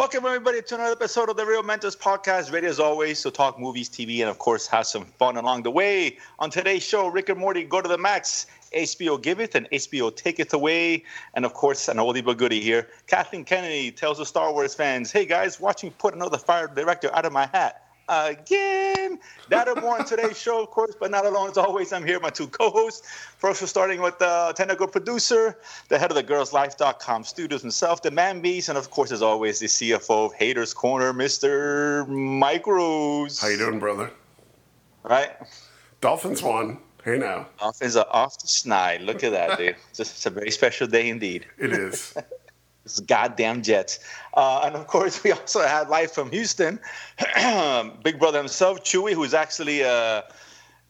Welcome, everybody, to another episode of the Reel Mentors Podcast. Ready as always to talk movies, TV, and of course, have some fun along the way. On today's show, Rick and Morty go to the max. HBO giveth and HBO taketh away. And of course, an oldie but goodie here. Kathleen Kennedy tells the Star Wars fans, hey guys, watching put another fire director out of my hat again. That and more on today's show, of course, but not alone as always. I'm here with my two co-hosts. First, we're starting with the technical producer, the head of the girlslife.com studios himself, the man beast, and of course, as always, the CFO of Haters Corner, Mr. Mike Rose. How you doing, brother? Right? Dolphins won. Hey now. Dolphins are off the snide. Look at that, dude. It's a very special day indeed. It is. This goddamn Jets. Uh, and of course, we also had live from Houston, Big Brother himself, Chewy, who's actually, uh,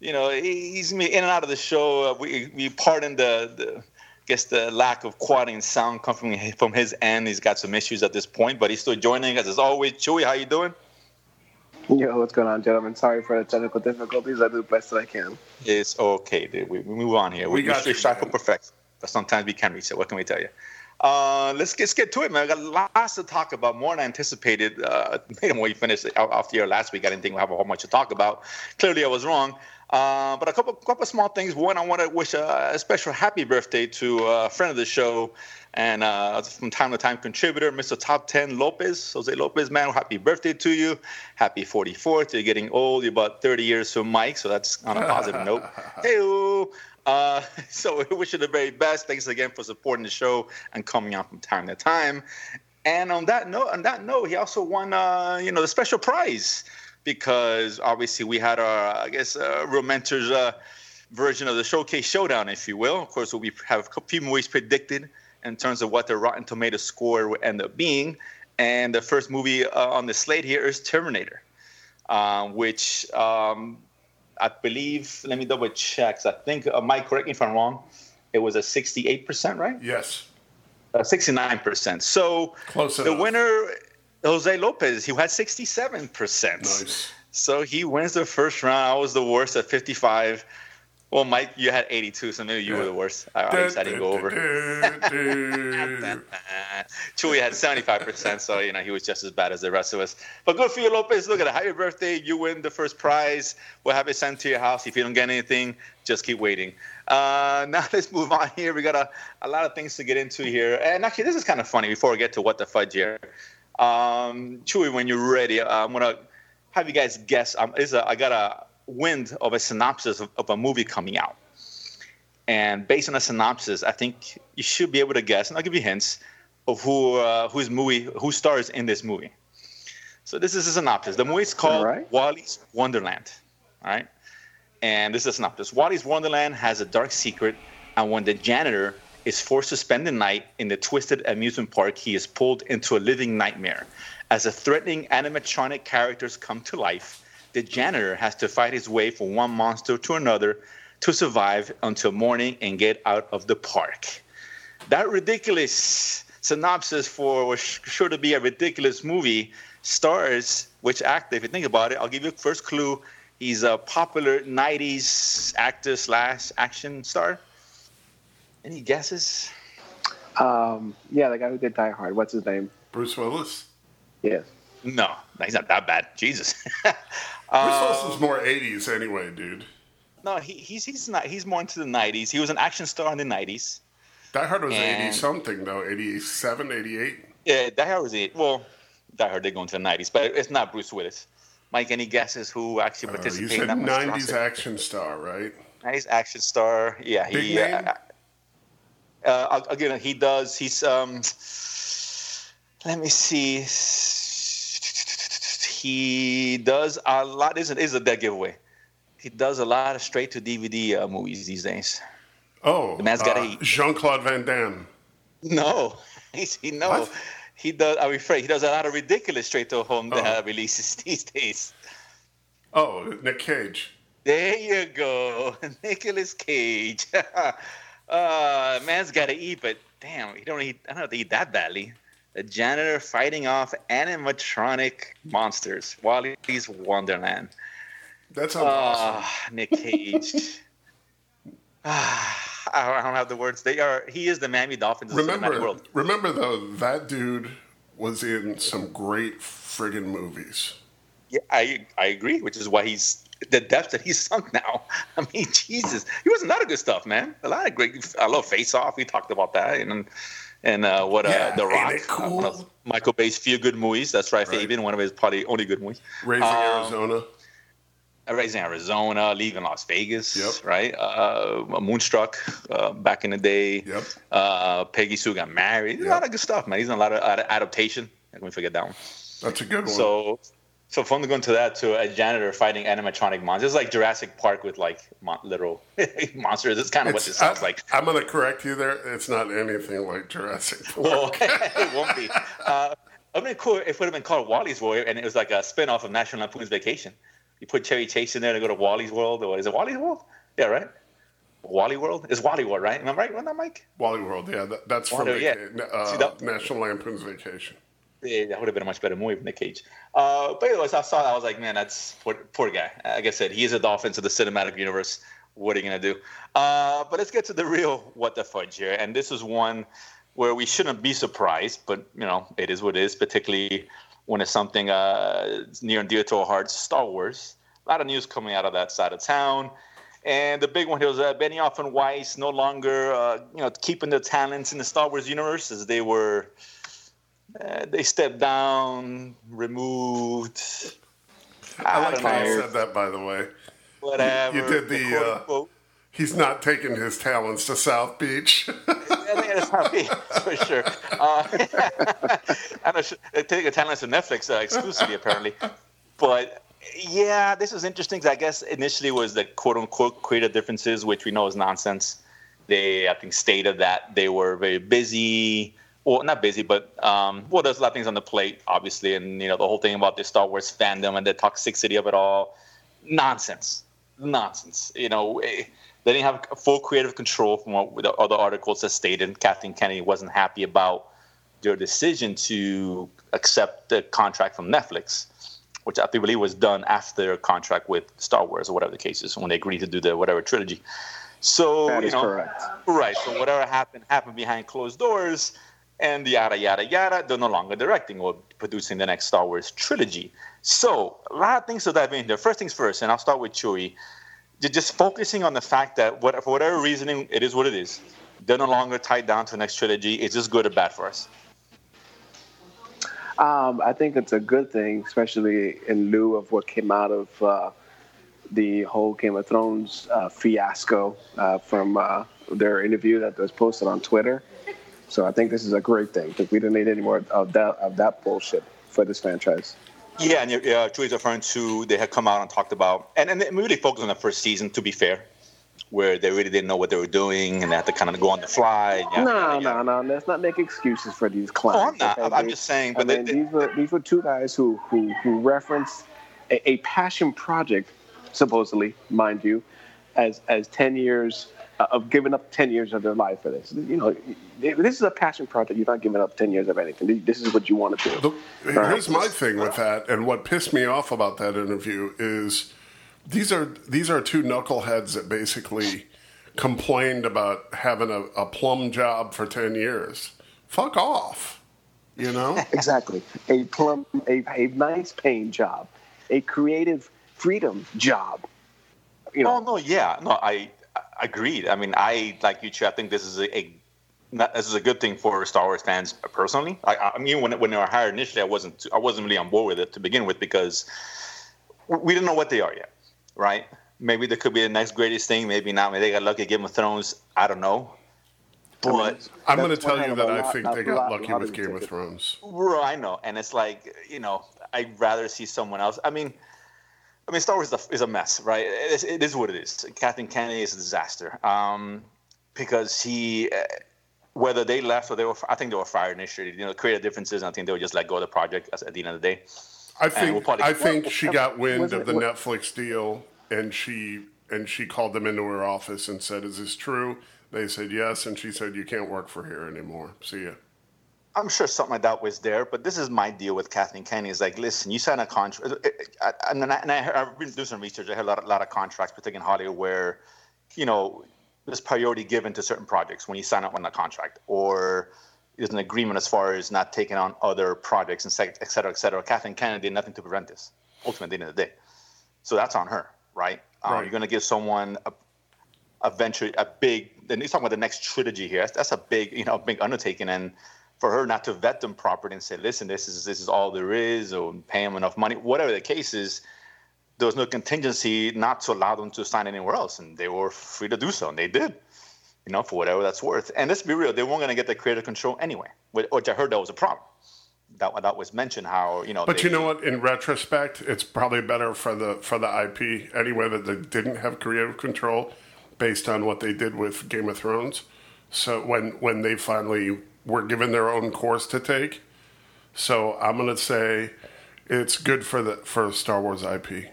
you know, he's in and out of the show. Uh, we we pardon the, the, I guess the lack of quality and sound coming from his end. He's got some issues at this point, but he's still joining us as always. Chewy, how you doing? Yo, what's going on, gentlemen? Sorry for the technical difficulties. I do the best that I can. It's okay, dude. We, we move on here. We, we got we strive for perfection, but sometimes we can't reach it. What can we tell you? Uh, let's, let's get to it, man. I got lots to talk about, more than I anticipated. Uh, when we finished off the year last week, I didn't think we'd have a whole much to talk about. Clearly, I was wrong. Uh, but a couple, couple small things. One, I want to wish a, a, special happy birthday to a friend of the show and uh, from time to time contributor, Mr. Top 10 Lopez, Jose Lopez, man, happy birthday to you. Happy 44th. You're getting old. You're about 30 years from Mike, so that's on a positive note. Hey, uh, so we wish you the very best. Thanks again for supporting the show and coming out from time to time. And on that note, on that note, he also won, uh, you know, the special prize because obviously we had our, I guess, uh, Reel Mentors uh, version of the Showcase Showdown, if you will. Of course, we have a few movies predicted in terms of what the Rotten Tomato score will end up being. And the first movie uh, on the slate here is Terminator, uh, which um, I believe, let me double check. I think, uh, Mike, correct me if I'm wrong, it was a 68%, right? Yes. Uh, 69%. So Close the enough. winner, Jose Lopez, he had 67%. Nice. So he wins the first round. I was the worst at 55. Well, Mike, you had 82, so maybe you yeah. were the worst. I, I, I didn't go over. Chewy had 75%, so you know he was just as bad as the rest of us. But good for you, Lopez. Look at it. Happy birthday. You win the first prize. We'll have it sent to your house. If you don't get anything, just keep waiting. Uh, now let's move on here. We got a, a lot of things to get into here. And actually, this is kind of funny before we get to what the fudge here. Um, Chewy, when you're ready, I'm going to have you guys guess. Um, is a, I got a wind of a synopsis of, of, a movie coming out. And based on a synopsis, I think you should be able to guess, and I'll give you hints of who uh, whose movie who stars in this movie. So this is a synopsis. The movie is called right. Willy's Wonderland. All right, and this is a synopsis. Wally's Wonderland has a dark secret, and when the janitor is forced to spend the night in the twisted amusement park, he is pulled into a living nightmare. As the threatening animatronic characters come to life, the janitor has to fight his way from one monster to another to survive until morning and get out of the park. That ridiculous synopsis for was sure to be a ridiculous movie stars which actor, if you think about it, I'll give you a first clue. He's a popular 90s actor slash action star. Any guesses? Um, yeah, the guy who did Die Hard. What's his name? Bruce Willis. Yes. No, he's not that bad. Jesus. Bruce Willis is more '80s anyway, dude. No, he, he's he's not. He's more into the '90s. He was an action star in the '90s. Die Hard was and, 80 something though, 87, 88. Yeah, Die Hard was eight. Well, Die Hard did go into the '90s, but it's not Bruce Willis. Mike, any guesses who actually participated? Uh, you said in that '90s action star, right? '90s action star. Yeah, Big he. Name? Uh, uh, again, he does. He's. um Let me see he does a lot. This is a dead giveaway. He does a lot of straight to DVD uh, movies these days. Oh, the man's got uh, to eat. Jean Claude Van Damme. No, he's, he no. What? He does. I'm afraid he does a lot of ridiculous straight to home Oh. uh, releases these days. Oh, Nick Cage. There you go, Nicolas Cage. uh, man's got to eat, but damn, he don't eat. I don't have to eat that badly. The janitor fighting off animatronic monsters. Wally's Wonderland. That sounds awesome. Ah, Nick Cage. Ah, I don't have the words. They are. He is the Miami Dolphins of the Remember, world. remember though, that dude was in some great friggin' movies. Yeah, I I agree, which is why he's the depth that he's sunk now. I mean, Jesus, he was a lot of good stuff, man. A lot of great. I love Face Off. We talked about that, and and uh, what uh, Yeah, the Rock, cool? one of Michael Bay's few good movies. That's right, Right. Fabian. One of his probably only good movies. Raising Um, Arizona. Raising Arizona, Leaving Las Vegas, Yep. right? Uh, Moonstruck, uh, back in the day. Yep. Uh, Peggy Sue got married. A lot of good stuff, man. He's done a lot of ad- adaptation. Can we forget that one? That's a good one. So, so fun to go into that to a janitor fighting animatronic monsters. It's like Jurassic Park with like mon- literal monsters. It's kind of what this sounds I, like. I'm going to correct you there. It's not anything like Jurassic Park. Well, it won't be. Uh, I mean, cool if it would have been called Wally's World and it was like a spin-off of National Lampoon's Vacation. You put Chevy Chase in there to go to Wally's World, or is it Wally's World? Yeah, right. Wally World? is Wally World, right? Am I right on that, Mike? Wally World, yeah, that, that's from yeah. Uh, See, that- National Lampoon's Vacation. That would have been a much better movie from Nick Cage. Uh, but anyways, I saw that. I was like, man, that's poor, poor guy. Like I said, he is a dolphin to the cinematic universe. What are you going to do? Uh, but let's get to the real what the fudge here. And this is one where we shouldn't be surprised, but, you know, it is what it is, particularly when it's something uh, near and dear to our hearts, Star Wars. A lot of news coming out of that side of town. And the big one here was uh, Benioff and Weiss no longer, uh, you know, keeping their talents in the Star Wars universe as they were uh, they stepped down, removed. I, I, like don't how you said that, by the way. Whatever. You did the, quote, uh. He's not taking his talents to South Beach. I think that's not me, for sure. Uh, I know they take the talents to Netflix uh, exclusively, apparently. But yeah, this was interesting. I guess initially was the quote unquote creative differences, which we know is nonsense. They, I think, stated that they were very busy. Well, not busy, but um, well, there's a lot of things on the plate, obviously, and you know the whole thing about the Star Wars fandom and the toxicity of it all. Nonsense, nonsense. You know, eh, they didn't have full creative control from what the other articles have stated. Kathleen Kennedy wasn't happy about their decision to accept the contract from Netflix, which I believe was done after their contract with Star Wars or whatever the case is, when they agreed to do the whatever trilogy. So That you know, correct. right? So whatever happened happened behind closed doors, and yada yada yada. They're no longer directing or producing the next Star Wars trilogy. So a lot of things to dive into. First things first, and I'll start with Chewie. Just focusing on the fact that for whatever reasoning, it is what it is. They're no longer tied down to the next trilogy. Is this good or bad for us? Um, I think it's a good thing, especially in lieu of what came out of uh, the whole Game of Thrones uh, fiasco uh, from uh, their interview that was posted on Twitter. So I think this is a great thing because we don't need any more of that of that bullshit for this franchise. Yeah, and uh, Chewie's referring to they had come out and talked about, and, and they really focused on the first season, to be fair, where they really didn't know what they were doing and they had to kind of go on the fly. yada, No, yada, no, yada. no. Let's not make excuses for these clowns. Oh, I'm not. okay? I'm just saying, I but they- mean, they- these were these were two guys who who who referenced a, a passion project, supposedly, mind you, as as ten years uh, of giving up ten years of their life for this. You know, this is a passion project. You're not giving up ten years of anything. This is what you want to do. The, here's my thing with that, and what pissed me off about that interview is these are these are two knuckleheads that basically complained about having a, a plum job for ten years. Fuck off, you know. Exactly. A plum, a, a nice paying job, a creative freedom job. You know, Oh no, yeah, no, I, I agreed. I mean, I like you, Chu, I think this is a, a not, this is a good thing for Star Wars fans personally. I, I mean, when when they were hired initially, I wasn't too- I wasn't really on board with it to begin with because we didn't know what they are yet, right? Maybe there could be the next greatest thing. Maybe not. Maybe they got lucky at Game of Thrones. I don't know. But I'm going to tell you that a I lot- think they got lot lucky with Game of. Thrones. Well, I know, and it's like you know, I'd rather see someone else. I mean, I mean, Star Wars is a, is a mess, right? It is, it is what it is. Kathleen Kennedy is a disaster um, because he, uh, whether they left or they were, I think they were fired initially. You know, creative differences, and I think they would just let go of the project at the end of the day. I we'll think probably- I think she got wind of the what- Netflix deal, and she and she called them into her office and said, "Is this true?" They said yes, and she said, "You can't work for here anymore. See ya." I'm sure something like that was there, but this is my deal with Kathleen Kennedy. Is like, listen, you sign a contract, uh, uh, uh, and, then I, and I, heard- I've been doing some research. I had a lot, a lot of contracts, particularly in Hollywood, where, you know, there's priority given to certain projects when you sign up on a contract, or there's an agreement as far as not taking on other projects and et cetera, et cetera. Kathleen Kennedy did nothing to prevent this. Ultimately, at the end of the day, so that's on her, right? Um. You're going to give someone a, a venture, a big. Then he's talking about the next trilogy here. That's, that's a big, you know, big undertaking, and for her not to vet them properly and say, listen, this is this is all there is, or pay them enough money, whatever the case is. There was no contingency not to allow them to sign anywhere else, and they were free to do so, and they did you know, for whatever that's worth. And let's be real, they weren't going to get the creative control anyway, which I heard that was a problem. That, that was mentioned how you know. But they, you know what? In retrospect, it's probably better for the for the IP anyway that they didn't have creative control, based on what they did with Game of Thrones. So when when they finally were given their own course to take, so I'm going to say it's good for the for Star Wars IP.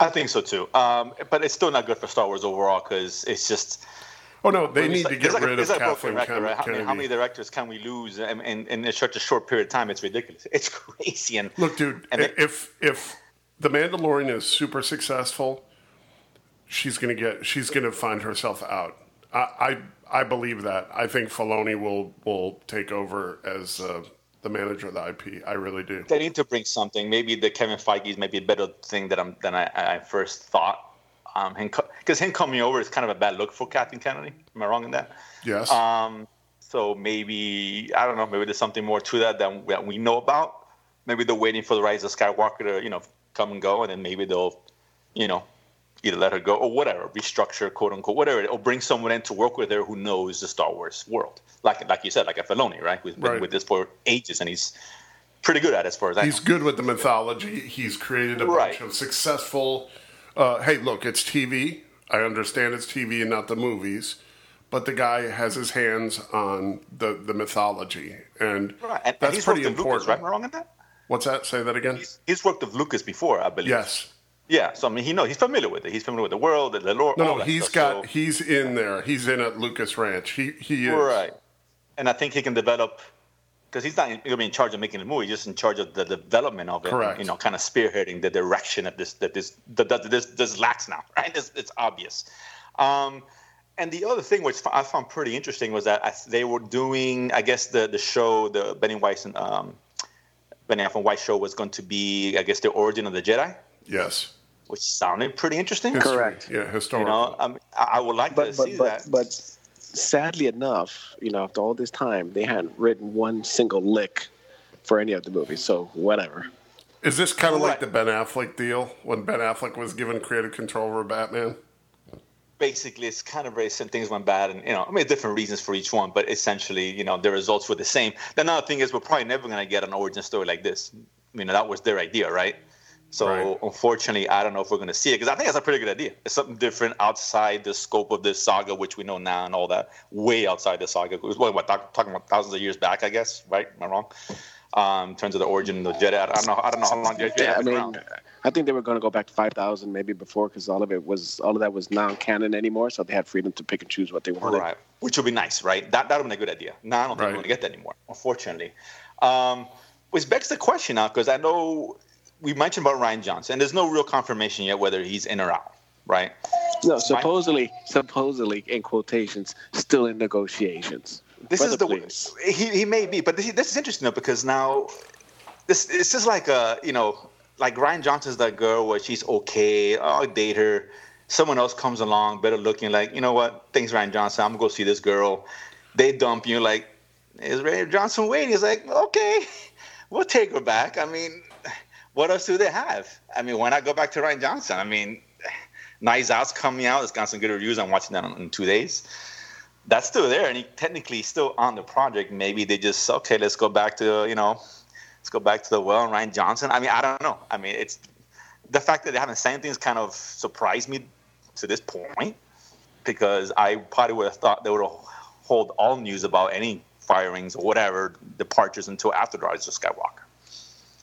I think so too, um, but it's still not good for Star Wars overall because it's just Oh no, they need like, to get like rid of Kathleen record, Kennedy. Right? How, many, how, many, directors can we lose in, in, in, such a short period of time? It's ridiculous. It's crazy. And look, dude, and if if the Mandalorian is super successful, she's gonna get she's gonna find herself out. I I, believe that. I think Filoni will will take over as uh, the manager of the IP. I really do. They need to bring something. Maybe the Kevin Feige is maybe a better thing than I'm than I, I first thought um, because him, him, coming over is kind of a bad look for Kathleen Kennedy. Am I wrong in that? Yes. Um, so maybe I don't know. Maybe there's something more to that than that we know about. Maybe they're waiting for the rise of Skywalker to you know come and go, and then maybe they'll you know either let her go or whatever, restructure, quote unquote, whatever, or bring someone in to work with her who knows the Star Wars world, like like you said, like a Filoni, right? Who's been right. with this for ages, and he's pretty good at it as far as I He's know. good with the mythology. He's created a right. bunch of successful uh, hey, look, it's TV. I understand it's TV and not the movies, but the guy has his hands on the, the mythology, and, right. and that's and pretty important. Lucas, right? Am I wrong in that? What's that? Say that again. He's, he's, worked with Lucas before, I believe. Yes. Yeah, so I mean, he knows he's familiar with it. He's familiar with the world, the lore. No, no, he's got so. he's in there. He's in at Lucas Ranch. He he is right, and I think he can develop because he's not going to be in charge of making the movie, he's just in charge of the development of it. Correct. You know, kind of spearheading the direction of this that this that, that this this lacks now, right? It's, it's obvious. Um, and the other thing which I found pretty interesting was that they were doing, I guess the the show, the Benny Weiss and um, Benny Affleck White show was going to be, I guess, the origin of the Jedi. Yes. Which sounded pretty interesting. History. Correct. Yeah, historical. You know, I, I would like but, to but, see but, that. But sadly enough, you know, after all this time, they hadn't written one single lick for any of the movies. So whatever. Is this kind of like the Ben Affleck deal when Ben Affleck was given creative control over Batman? Basically, it's kind of very same things went bad, and you know, I mean, different reasons for each one, but essentially, you know, the results were the same. The another thing is, we're probably never going to get an origin story like this. You know, that was their idea, right? So right. unfortunately, I don't know if we're going to see it because I think that's a pretty good idea. It's something different outside the scope of this saga, which we know now and all that, way outside the saga. What, what talking about thousands of years back, I guess, right? Am I wrong? Um, in terms of the origin of the Jedi, I don't know. I don't know how long Jedi. Yeah, I mean, around. I think they were going to go back to five thousand maybe before because all of it was all of that was non-canon anymore, so they had freedom to pick and choose what they wanted. Right, which would be nice, right? That that would be a good idea. Now I don't think right. we're going to get that anymore, unfortunately. Um, which begs the question now, because I know we mentioned about Rian Johnson. There's no real confirmation yet whether he's in or out, right? No, supposedly, supposedly in quotations, still in negotiations. This is the please. he he may be, but this, this is interesting though because now this this is like a you know like Rian Johnson's that girl where she's okay, I'll date her. Someone else comes along, better looking, like you know what? Thanks, Rian Johnson. I'm gonna go see this girl. They dump you, like is Rian Johnson waiting? He's like, okay, we'll take her back. I mean, what else do they have? I mean, why not go back to Rian Johnson? I mean, Knives Out's coming out. It's got some good reviews. I'm watching that in two days. That's still there, and he technically still on the project. Maybe they just okay, let's go back to you know, let's go back to the well and Rian Johnson. I mean, I don't know. I mean, it's the fact that they haven't said anything kind of surprised me to this point because I probably would have thought they would hold all news about any firings or whatever departures until after Rise of Skywalker.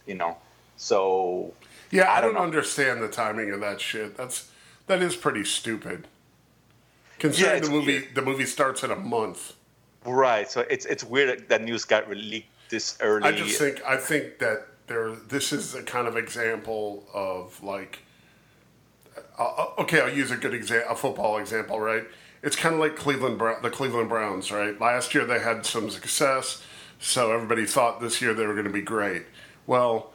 You know, so yeah, I, I don't, don't understand the timing of that shit. That's that is pretty stupid. Considering yeah, the movie, weird. the movie starts in a month. Right. So it's it's weird that news got leaked this early. I just think I think that there. This is a kind of example of like. Uh, uh okay, I'll use a good example, a football example, right? it's kind of like Cleveland the Cleveland Browns, right? Last year they had some success, so everybody thought this year they were going to be great. Well,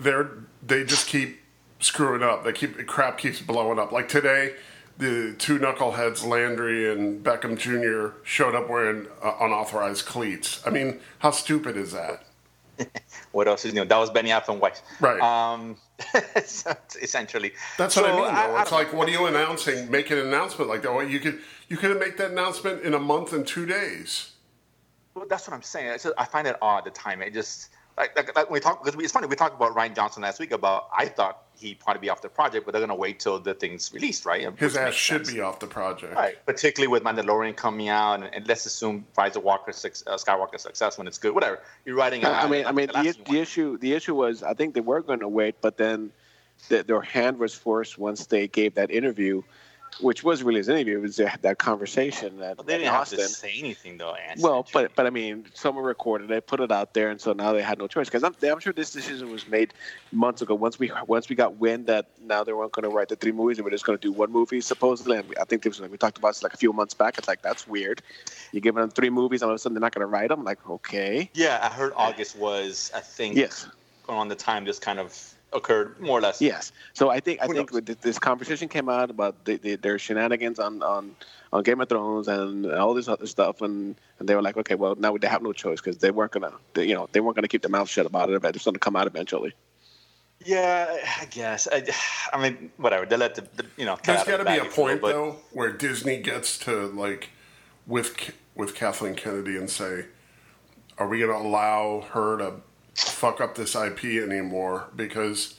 they're they just keep screwing up. They keep crap keeps blowing up. Like today, the two knuckleheads, Landry and Beckham Jr., showed up wearing uh, unauthorized cleats. I mean, how stupid is that? what else is new? That was Benioff and Weiss. Right. Um, essentially. That's so, what I mean. Though. I, it's I like, what are you announcing? Make an announcement like that. Well, you could you could make that announcement in a month and two days. Well, that's what I'm saying. Just, I find it odd the time. It just like, like, like we talk because it's funny. We talked about Rian Johnson last week about I thought he'd probably be off the project, but they're gonna wait till the thing's released, right? His ass should sense. be off the project, right? Particularly with Mandalorian coming out, and, and let's assume Rise of Walker, uh, Skywalker success when it's good, whatever. You're writing. I mean, I mean, the, the, the issue, the issue was I think they were going to wait, but then the, their hand was forced once they gave that interview which was really his interview. It was that conversation that well, they didn't Austin. have to say anything though. Well, but but I mean, someone recorded it, put it out there, and so now they had no choice because I'm, I'm sure this decision was made months ago. Once we once we got wind that now they weren't going to write the three movies and we're just going to do one movie supposedly. And I think this was, we talked about this like a few months back. It's like that's weird. You're giving them three movies, and all of a sudden they're not going to write them. Like okay. Yeah, I heard August was I think yes on the time just kind of occurred more or less. Yes. So I think I Who think knows? this conversation came out about the, the, their shenanigans on, on on Game of Thrones and all this other stuff, and, and they were like, okay, well now they have no choice because they weren't gonna, they, you know, they weren't gonna keep their mouth shut about it. But it's gonna come out eventually. Yeah, I guess. I, I mean, whatever. They let the, the you know. There's got to be a point but... though where Disney gets to like with with Kathleen Kennedy and say, "Are we going to allow her to fuck up this IP anymore because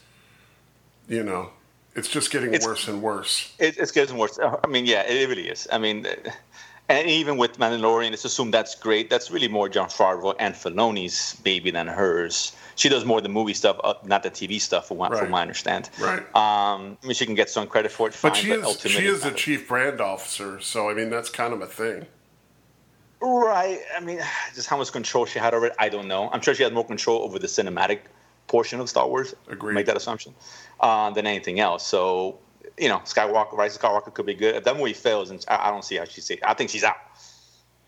you know it's just getting it's, worse and worse. It, it's getting worse. I mean, yeah, it really is. I mean, and even with Mandalorian, let's assume that's great. That's really more Jon Favreau and Filoni's baby than hers. She does more the movie stuff, uh, not the TV stuff, from what, right. from what I understand. Right. Um, I mean, she can get some credit for it. Fine, but she but is she is the chief brand officer, so I mean that's kind of a thing. Right. I mean, just how much control she had over it, I don't know. I'm sure she had more control over the cinematic portion of Star Wars. Agree. Make that assumption. Uh, than anything else. So, you know, Skywalker, Rise of Skywalker could be good. If that movie fails, and I, don't see how she's. I think she's out.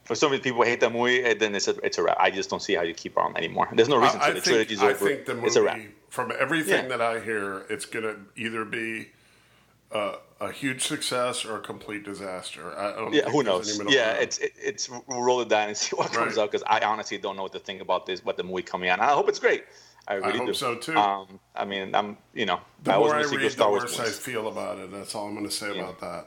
For some people hate that movie, then it's a, it's a wrap. I just don't see how you keep her on anymore. There's no reason to. I the think, trilogy's I over. think the movie, it's a wrap. From everything yeah. that I hear, it's gonna either be a, a huge success or a complete disaster. I don't yeah, who knows? Yeah, it's it, it's roll it down and see what comes right. out because I honestly don't know what to think about this, what the movie coming out. I hope it's great. I really I hope do. so too. Um, I mean, I'm you know, the I more I read, the worse I feel about it. That's all I'm going to say yeah. about that.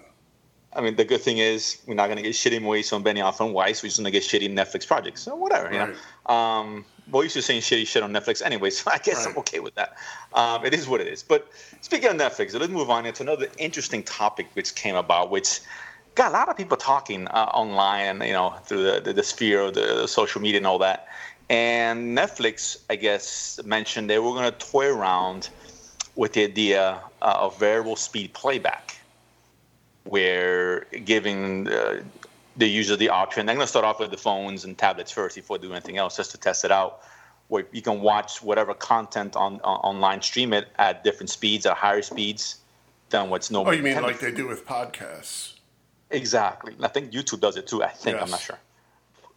I mean, the good thing is we're not going to get shitty movies from Benioff and Weiss. We're just going to get shitty Netflix projects. So whatever, right. you know. Um, well, used to saying shitty shit on Netflix anyway, so I guess right. I'm okay with that. Um, it is what it is. But speaking of Netflix, let's move on into another interesting topic which came about, which got a lot of people talking uh, online, you know, through the, the, the sphere of the, the, social media and all that. And Netflix, I guess, mentioned they were going to toy around with the idea uh, of variable speed playback, where giving uh, the user the option. I'm going to start off with the phones and tablets first before doing anything else, just to test it out. Where you can watch whatever content on, on online, stream it at different speeds, at higher speeds than what's normal. Oh, you mean like they do with podcasts? Exactly. I think YouTube does it too. I think yes. I'm not sure.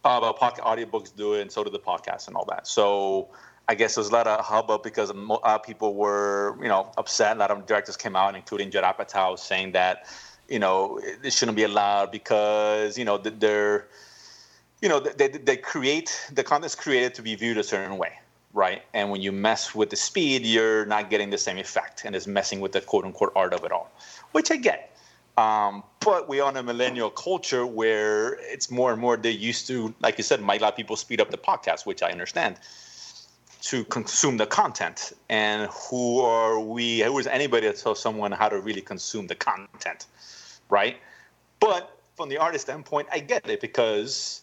Uh, but pocket audiobooks do it, and so do the podcasts and all that. So I guess there's a lot of hubbub because uh, people were, you know, upset. A lot of directors came out, including Judd Apatow, saying that you know this shouldn't be allowed because you know they're you know they, they create the content's created to be viewed a certain way right? And when you mess with the speed you're not getting the same effect and it's messing with the quote unquote art of it all which i get. Um, but we are in a millennial culture where it's more and more they used to like you said might let people speed up the podcast which i understand to consume the content. And who are we who is anybody to tell someone how to really consume the content right? But from the artist standpoint, I get it because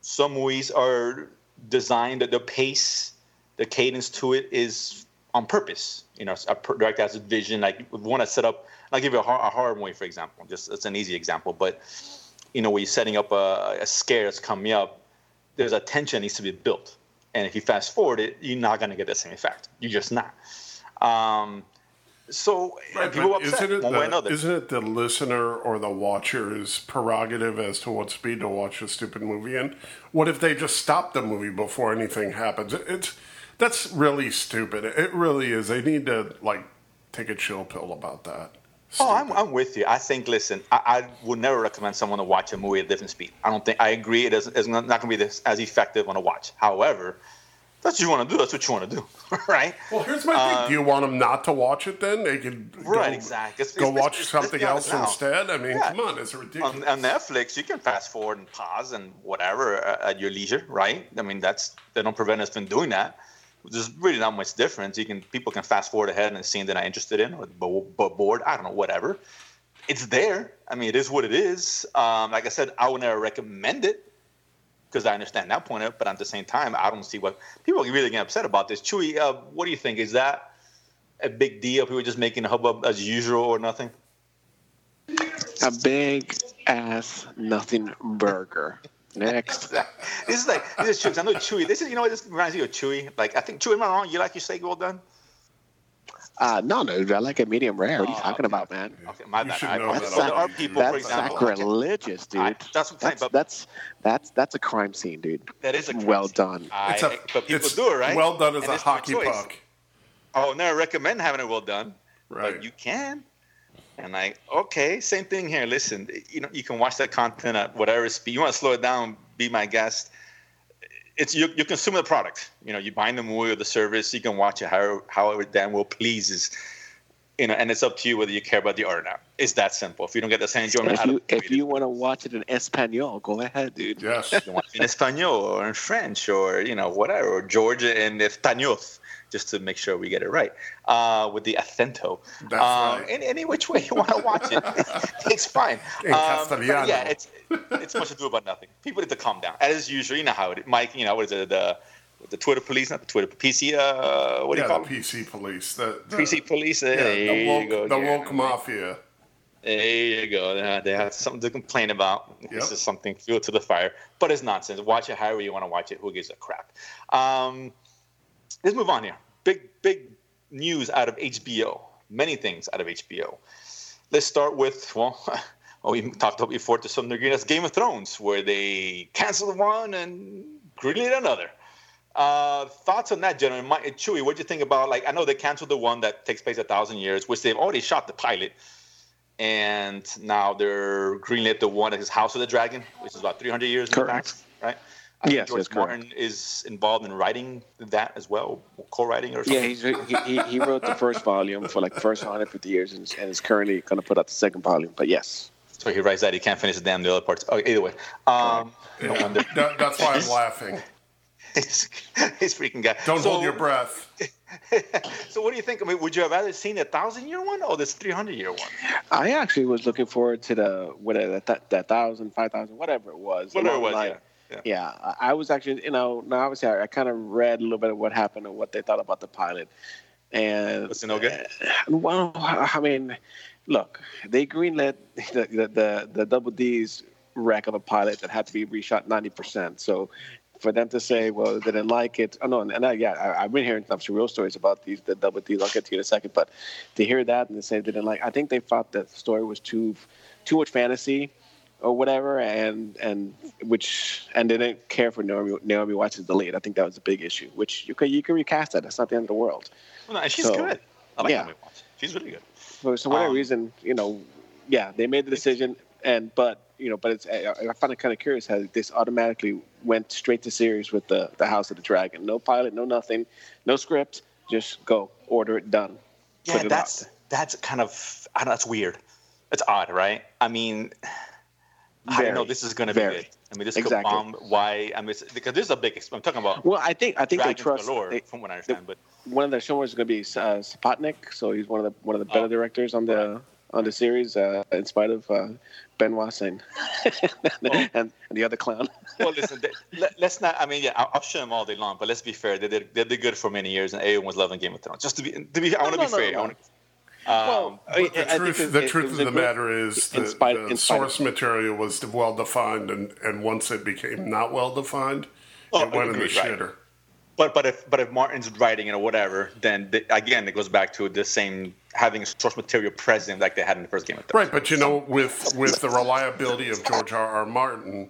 some movies are designed that the pace, the cadence to it is on purpose. You know, a director has a vision. Like want to set up. I'll give you a horror, a horror movie, for example. Just it's an easy example, but you know, when you're setting up a, a scare that's coming up, there's a tension that needs to be built. And if you fast forward it, you're not going to get the same effect. You're just not. Um, So Right, people upset isn't it one way or the, another. isn't it the listener or the watcher's prerogative as to what speed to watch a stupid movie in? What if they just stop the movie before anything happens? It- It's that's really stupid. It really is. They need to like take a chill pill about that. Oh, I'm, I'm with you. I think, listen, I, I would never recommend someone to watch a movie at a different speed. I don't think, I agree, it isn't, it's not, not going to be this, as effective on a watch. However, that's what you want to do. That's what you want to do, right? Well, here's my thing. Do you want them not to watch it then? They could Uh, Right, go, exactly. It's- go it's- watch it's- something else now. instead. I mean, Yeah. come on, it's ridiculous. on, on Netflix, you can fast forward and pause and whatever uh, at your leisure, right? I mean, that's they don't prevent us from doing that. There's really not much difference. You can people can fast forward ahead and see that I'm interested in or bo- bo- bored. I don't know, whatever. It's there. I mean, it is what it is. Um, like I said, I would never recommend it because I understand that point of it. But at the same time, I don't see what people are really get upset about this. Chewy, uh, what do you think? Is that a big deal? People just making a hubbub as usual or nothing? A big ass nothing burger. Next. this is like this is Chewy. I know Chewy. This is you know what this reminds me of Chewy. Like I think Chewy. Am I wrong? You like your steak well done? Uh, no, no, I like it medium rare. What are you Oh, talking okay. about, man? Okay, my bad. should I know that So are people, That's example, sacrilegious, dude. I- that's what I'm saying, That's but- that's that's that's a crime scene, dude. that is a crime well scene. done. I, It's a- but people it's do it right. Well done as And a hockey choice. puck. I would never recommend having it well done, Right. but you can. And like, okay, same thing here. Listen, you know, you can watch that content at whatever speed. You want to slow it down, be my guest. It's you, you're consuming the product. You know, you buying the movie or the service. You can watch it however, however damn well pleases. You know, and it's up to you whether you care about the art or not. It's that simple. If you don't get the same enjoyment If out you of if you want to watch it in Espanol, go ahead, dude. Yes. you want it in Espanol or in French or you know whatever or Georgia in Español, just to make sure we get it right uh, with the acento. That's um, right. Any, any which way you want to watch it, it's fine. In Castellano. yeah, it's it's much ado about nothing. People need to calm down as usual. You know how it. Mike, you know what is it the the Twitter police, not the Twitter PC. Uh, what do yeah, you call the them? PC police. The, the PC police. Yeah, there the you woke, go. the Jeremy. woke mafia. There you go. They- have something to complain about. This is something fuel to the fire, but it's nonsense. Watch it however you want to watch it. Who gives a crap? Um, let's move on here. Big, big news out of HBO. Many things out of HBO. Let's start with well, we talked about before to some degree. That's Game of Thrones, where they canceled one and greenlit another. Uh, thoughts on that, gentlemen? Chewy, what do you think about? Like, I know they canceled the one that takes place a thousand years, which they've already shot the pilot and now they're greenlit the one that is House of the Dragon, which is about 300 years in the Correct. past, right? I Yes, George that's correct. Martin is involved in writing that as well, co-writing or Yeah, something. he's, he, he he wrote the first volume for like the first 150 years and, and is currently going to put out the second volume. But yes, so he writes that he can't finish the damn the other parts. Oh, either way, um, no wonder That, that's why I'm laughing. he's, he's freaking guy. Don't so, hold your breath. so what do you think? I mean, would you have rather seen a thousand year one or this 300 year one? I actually was looking forward to the whatever that that thousand, five thousand, whatever it was. Whatever it was, the yeah. Yeah. Yeah, I was actually, you know, now obviously I, I kind of read a little bit of what happened and what they thought about the pilot. And Was it no good? uh, well, I mean, look, they greenlit the the the, the double D's wreck of a pilot that had to be reshot ninety percent. So for them to say, well, they didn't like it. Oh no, and I, yeah, I, I've been hearing some surreal stories about these the double D's. I'll get to you in a second, but to hear that and to say they didn't like, I think they thought that the story was too too much fantasy or whatever, and and which and they didn't care for Naomi Naomi Watts' the lead. I think that was a big issue. Which you can you can recast that. That's not the end of the world. Well, no, she's So, good. I like yeah. Naomi Watts. She's really good. For so whatever Um, reason, you know, yeah, they made the decision, and but you know, but it's I I find it kind of curious how this automatically went straight to series with the the House of the Dragon. No pilot, no nothing, no script, just go order it done. Yeah, it that's out. that's kind of I don't know, that's weird. It's odd, right? I mean, Very, don't know this is going to be good. I mean, this Exactly. could bomb. Why? I mean, because this is a big. I'm talking about Well, I think I think they trust galore, they- from what I understand. but one of the showrunners is going to be uh, Sapochnik, so he's one of the one of the better Oh. directors on the on the series, uh, in spite of uh, Benioff and, and and the other clown. well, listen. They, let, us not. I mean, yeah, I'll, I'll show them all day long. But let's be fair. They did they did good for many years, and everyone was loving Game of Thrones. Just to be to be, I want to no, be no, fair. No. I want to. Um, well, But the truth, the truth of the matter is in the, spite- the in spite of- source material was well defined, and, and once it became not well defined, Oh, it went in the agreed, right. shitter. but but if but if Martin's writing it or whatever, then the, again it goes back to the same having source material present like they had in the first Game of Thrones. Right, but you know, with with the reliability of George R. R. Martin,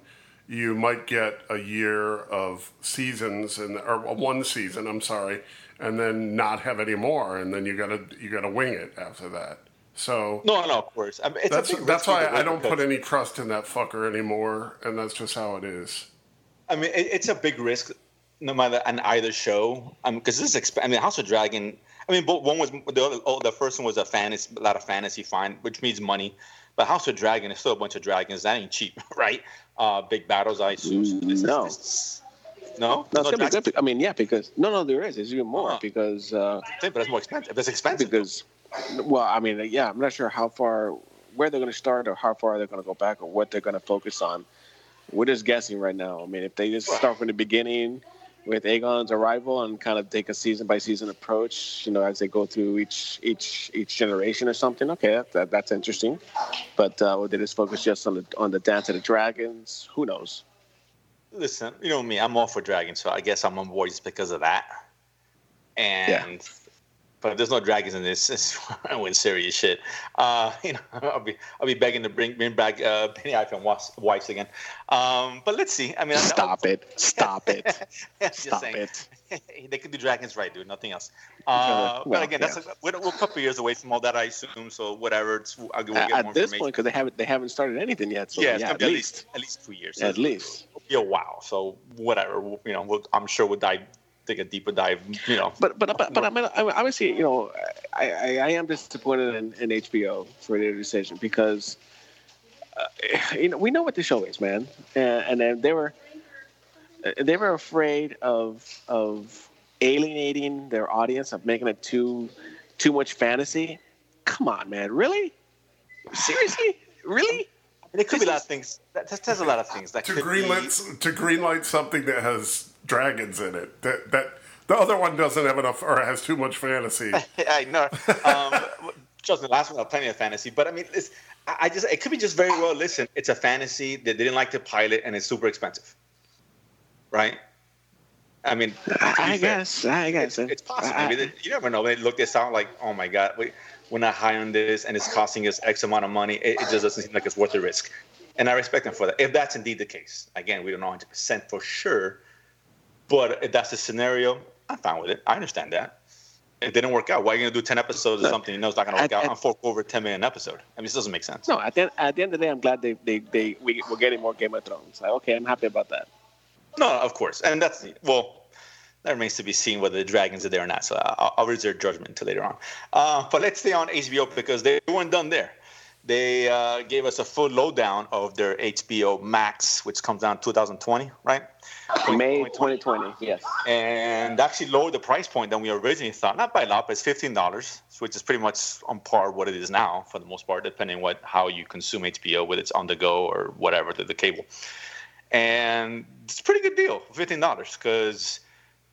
you might get a year of seasons and or one season. I'm sorry, and then not have any more, and then you gotta you gotta wing it after that. So no, no, of course. I mean, that's that's why I don't put any trust in that fucker anymore, and that's just how it is. I mean, it, it's a big risk no matter on either show. I mean, because this is exp- I mean, House of Dragon. I mean, one was the other, oh, the first one was a fantasy, a lot of fantasy, fine, which means money. But House of Dragon is still a bunch of dragons. That ain't cheap, right? Uh, big battles, I assume. So this no. Is, this, no, no, it's gonna be good. I mean, yeah, because no, no, there is. There's even more oh. because. Uh, yeah, but it's more expensive. It's expensive because. Well, I mean, yeah, I'm not sure how far, where they're going to start, or how far they're going to go back, or what they're going to focus on. We're just guessing right now. I mean, if they just start from the beginning with Aegon's arrival and kind of take a season by season approach, you know, as they go through each each each generation or something. Okay, that, that's interesting. But uh, would they just focus just on the on the Dance of the Dragons? Who knows? Listen, you know me, I'm all for dragons, so I guess I'm on board just because of that. And but if there's no dragons in this, it's win serious shit. Uh, you know, I'll be I'll be begging to bring bring back uh, Benioff and Weiss again. Um, but let's see. I mean, stop it, stop it, stop saying, it. they could do dragons right, dude. Nothing else. Uh, well, but again, that's a, we're, we're, a couple years away from all that, I assume. So whatever. It's, I'll, we'll get at this point, because they haven't they haven't started anything yet. So yeah, yeah at, least, at least two years. At least. It'll be a while. So whatever. You know, we'll, I'm sure we'll dive take a deeper dive. You know, but but but, but I mean, obviously, you know, I, I, I am disappointed in, in, HBO for their decision because uh, you know we know what the show is, man, and, and they were they were afraid of of alienating their audience of making it too too much fantasy. Come on, man, really? Seriously, really? And it could be a lot of things. That, there's a lot of things that to could greenlight be... to greenlight something that has dragons in it. That that the other one doesn't have enough or has too much fantasy. I know. Um, just the last one had plenty of fantasy, but I mean, it's, I just it could be just very well. Listen, it's a fantasy that they didn't like to pilot, and it's super expensive, right? I mean, I guess, I guess it's, it's possible. I, I, you never know. They look this out like, oh my god, we, we're not high on this, and it's costing us X amount of money. It, it just doesn't seem like it's worth the risk, and I respect them for that. If that's indeed the case, again, we don't know 100 percent for sure, but if that's the scenario, I'm fine with it. I understand that. It didn't work out. Why are you going to do 10 episodes of something you know it's not going to work at, out and fork over 10 million episode? I mean, this doesn't make sense. No, at the, at the end of the day, I'm glad they, they, they we, we're getting more Game of Thrones. Like, okay, I'm happy about that. No, of course. And that's, well, that remains to be seen whether the dragons are there or not. So I'll, I'll reserve judgment until later on. Uh, but let's stay on HBO because they weren't done there. They uh, gave us a full lowdown of their HBO Max, which comes out in 2020, right? May 2020, yes. And actually lowered the price point than we originally thought. Not by a lot, but it's $15, which is pretty much on par what it is now for the most part, depending on what how you consume HBO, whether it's on the go or whatever, the, the cable. And it's a pretty good deal, $15, because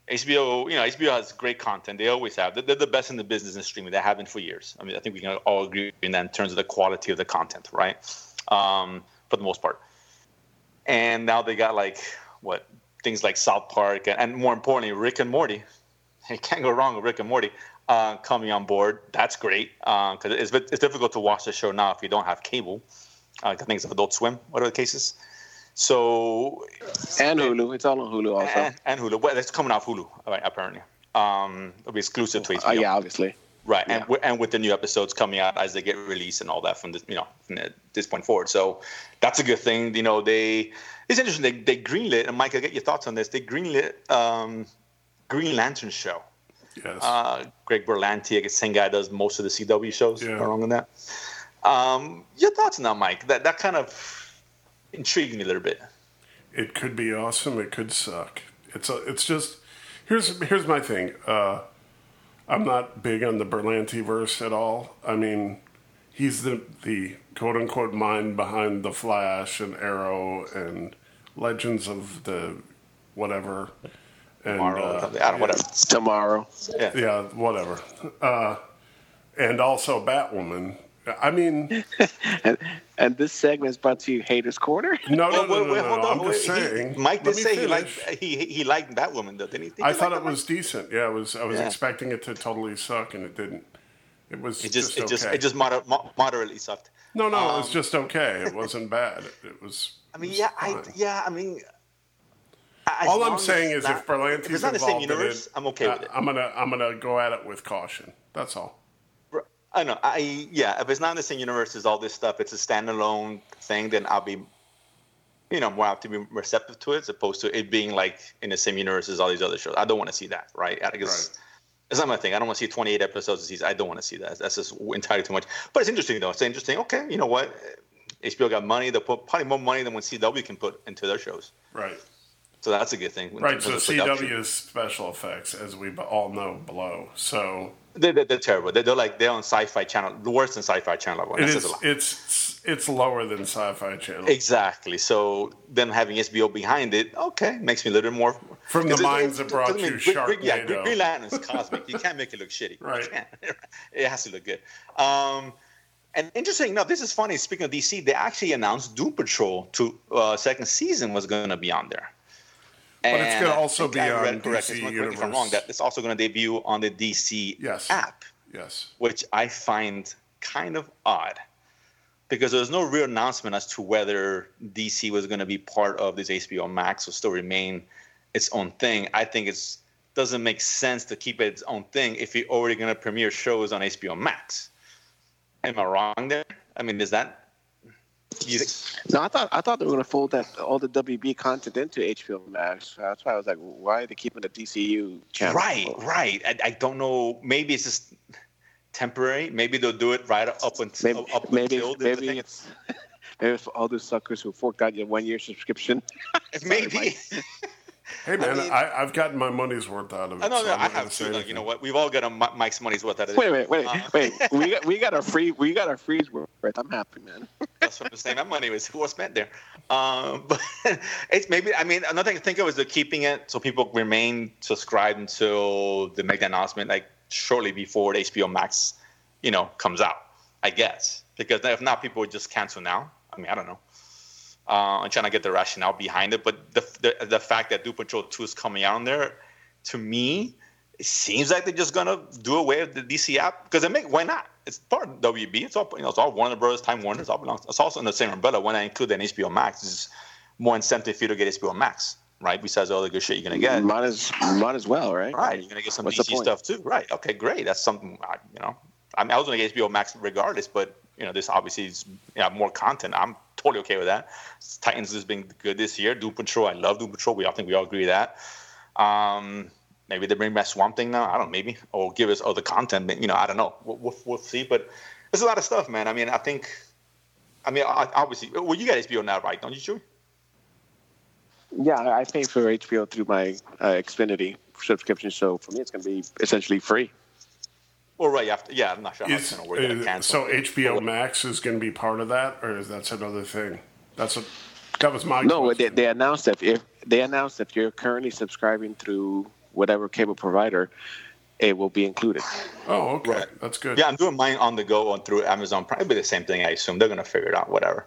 HBO, you know, HBO has great content. They always have. They're the best in the business in streaming. They have been for years. I mean, I think we can all agree in that in terms of the quality of the content, right? Um, for the most part. And now they got like what things like South Park and, and more importantly, Rick and Morty. You can't go wrong with Rick and Morty uh, coming on board. That's great because uh, it's, it's difficult to watch the show now if you don't have cable. Uh, I think it's Adult Swim. What are the cases? So and Hulu, it's all on Hulu also. And, and Hulu, well, it's coming off Hulu right, apparently. Um, it'll be exclusive to HBO. Uh, yeah, obviously. Right, yeah. and and with the new episodes coming out as they get released and all that from this, you know, from this point forward. So that's a good thing. You know, they it's interesting. They they greenlit, and Mike, I get your thoughts on this. They greenlit um, Green Lantern show. Yes. Uh, Greg Berlanti, I guess, same guy does most of the CW shows. Yeah. Wrong on that. Um, your thoughts on that, Mike? That that kind of intrigued me a little bit. It could be awesome. It could suck. It's a, it's just here's here's my thing. Uh, I'm not big on the Berlanti verse at all. I mean, he's the the quote unquote mind behind the Flash and Arrow and Legends of the whatever. And, tomorrow, uh, I don't, whatever. Tomorrow. Yeah, yeah whatever. Uh, and also Batwoman, I mean, and, and this segment is brought to you, Haters Corner. no, no, no, wait, no, wait, no, hold no. on. I'm just wait. He- saying. Mike did me say he liked he he liked Batwoman though, didn't he? Did I you thought it was decent. Yeah, it was. I was Yeah. expecting it to totally suck, and it didn't. It was It just, just, it okay. just, it just moder- moderately sucked. no, no, it um, was just okay. It wasn't bad. It, it was. I mean, it was yeah, I, yeah, I mean. as All I'm saying is, not- if Berlanti's if it's not the same involved in universe, it, I'm okay with uh, it. I'm gonna, I'm gonna go at it with caution. That's all. I know. I yeah. If it's not in the same universe as all this stuff, it's a standalone thing. Then I'll be, you know, more have to be receptive to it, as opposed to it being like in the same universe as all these other shows. I don't want to see that, right? I guess Right. it's not my thing. I don't want to see 28 episodes a season. I don't want to see that. That's just entirely too much. But it's interesting though. It's interesting. Okay, you know what? HBO got money. They'll put probably more money than what CW can put into their shows. Right. So that's a good thing. in Right. So of production. CW is special effects, as we all know below. So They're, they're, they're terrible. They're, they're like they're on Sci-Fi Channel, worse than Sci-Fi Channel it is. It's it's lower than Sci-Fi Channel. Exactly. So then having HBO behind it, okay, makes me a little bit more. From the minds that brought mean, you Green- Yeah, Sharknado. Green Green Lantern's cosmic. You can't make it look shitty. Right. it has to look good. Um, and interesting enough, this is funny. Speaking of DC, they actually announced Doom Patrol to uh, second season was going to be on there. But it's gonna also be I on read correctly, DC correct me if I'm wrong, that it's also going to debut on the DC Yes. app Yes. which I find kind of odd because there's no real announcement as to whether DC was going to be part of this HBO Max or still remain its own thing. I think it doesn't make sense to keep it its own thing if you're already going to premiere shows on HBO Max. Am I wrong there? I mean, is that No, I thought I thought they were going to fold that all the WB content into HBO Max. That's why I was like, why are they keeping the DCU channel? right? Right. I, I don't know. Maybe it's just temporary. Maybe they'll do it right up until Maybe up maybe until maybe it's maybe it's for all those suckers who forked out your one year subscription. maybe. Hey man, I mean- have gotten my money's worth out of it. I know, so no, I'm I not gonna have too. Like, you know what? We've all got a Mike's money's worth out of it. wait, wait, wait, Uh, wait. We got we got our free we got our freeze worth. I'm happy, man. That's what I'm saying. My money was was spent there. Um, but it's maybe. I mean, another thing to think of is they're keeping it so people remain subscribed until they make the announcement, like shortly before the HBO Max, you know, comes out. I guess because if not, people would just cancel now. I mean, I don't know. Uh, I'm trying to get the rationale behind it, but the the, the fact that Doom Patrol Two is coming out on there, to me, it seems like they're just gonna do away with the DC app because they make why not? It's part of WB. It's all you know. It's all Warner Brothers, Time Warner. It's all belongs. It's also in the same umbrella. When I include an HBO Max, it's more incentive for you to get HBO Max, right? Besides all the good shit you're gonna get, Might as might as well, right? right? You're gonna get some What's DC stuff too, right? Okay, great. That's something I, you know. I mean, I was gonna get HBO Max regardless, but you know, this obviously is you know, more content. I'm totally okay with that. Titans has been good this year. Doom Patrol, I love Doom Patrol. We all think we all agree that. Um, maybe they bring back Swamp Thing now. I don't know, maybe or give us other content. You know, I don't know. We'll, we'll, we'll see. But there's a lot of stuff, man. I mean, I think. I mean, obviously, well, you got HBO now, right? Don't you, Chewy? Yeah, I I pay for HBO through my uh, Xfinity subscription, so for me, it's going to be essentially free. Well, right after. Yeah, I'm not sure how it's going to work. Is- uh, cancel. so HBO Max is going to be part of that, or is that's another thing? That's what that was my No, they, they announced that if they announced that you're currently subscribing through whatever cable provider, it will be included. oh, okay, Right. that's good. Yeah, I'm doing mine on the go on through Amazon Prime. It'll be the same thing, I assume. They're gonna figure it out, whatever.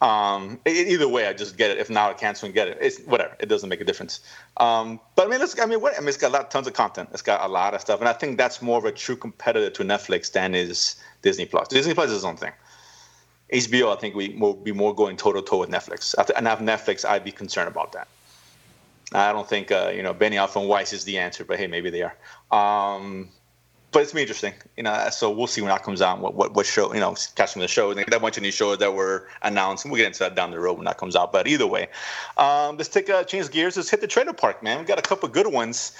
Um, either way, I just get it. If not, I cancel and get it. It's whatever. It doesn't make a difference. Um, but I mean, it's, I mean, what, I mean, it's got a lot, tons of content. It's got a lot of stuff, and I think that's more of a true competitor to Netflix than is Disney Plus. Disney Plus is its own thing. HBO, I think we will be more going toe to toe with Netflix. And have Netflix, I'd be concerned about that. I don't think uh, you know Benioff and Weiss is the answer, but hey, maybe they are. Um, but it's be interesting, you know. So we'll see when that comes out. What what, what show, you know, catch some of the shows. They got a bunch of new shows that were announced, and we'll get into that down the road when that comes out. But either way, um, let's take a change gears. Let's hit the trailer park, man. We got a couple good ones,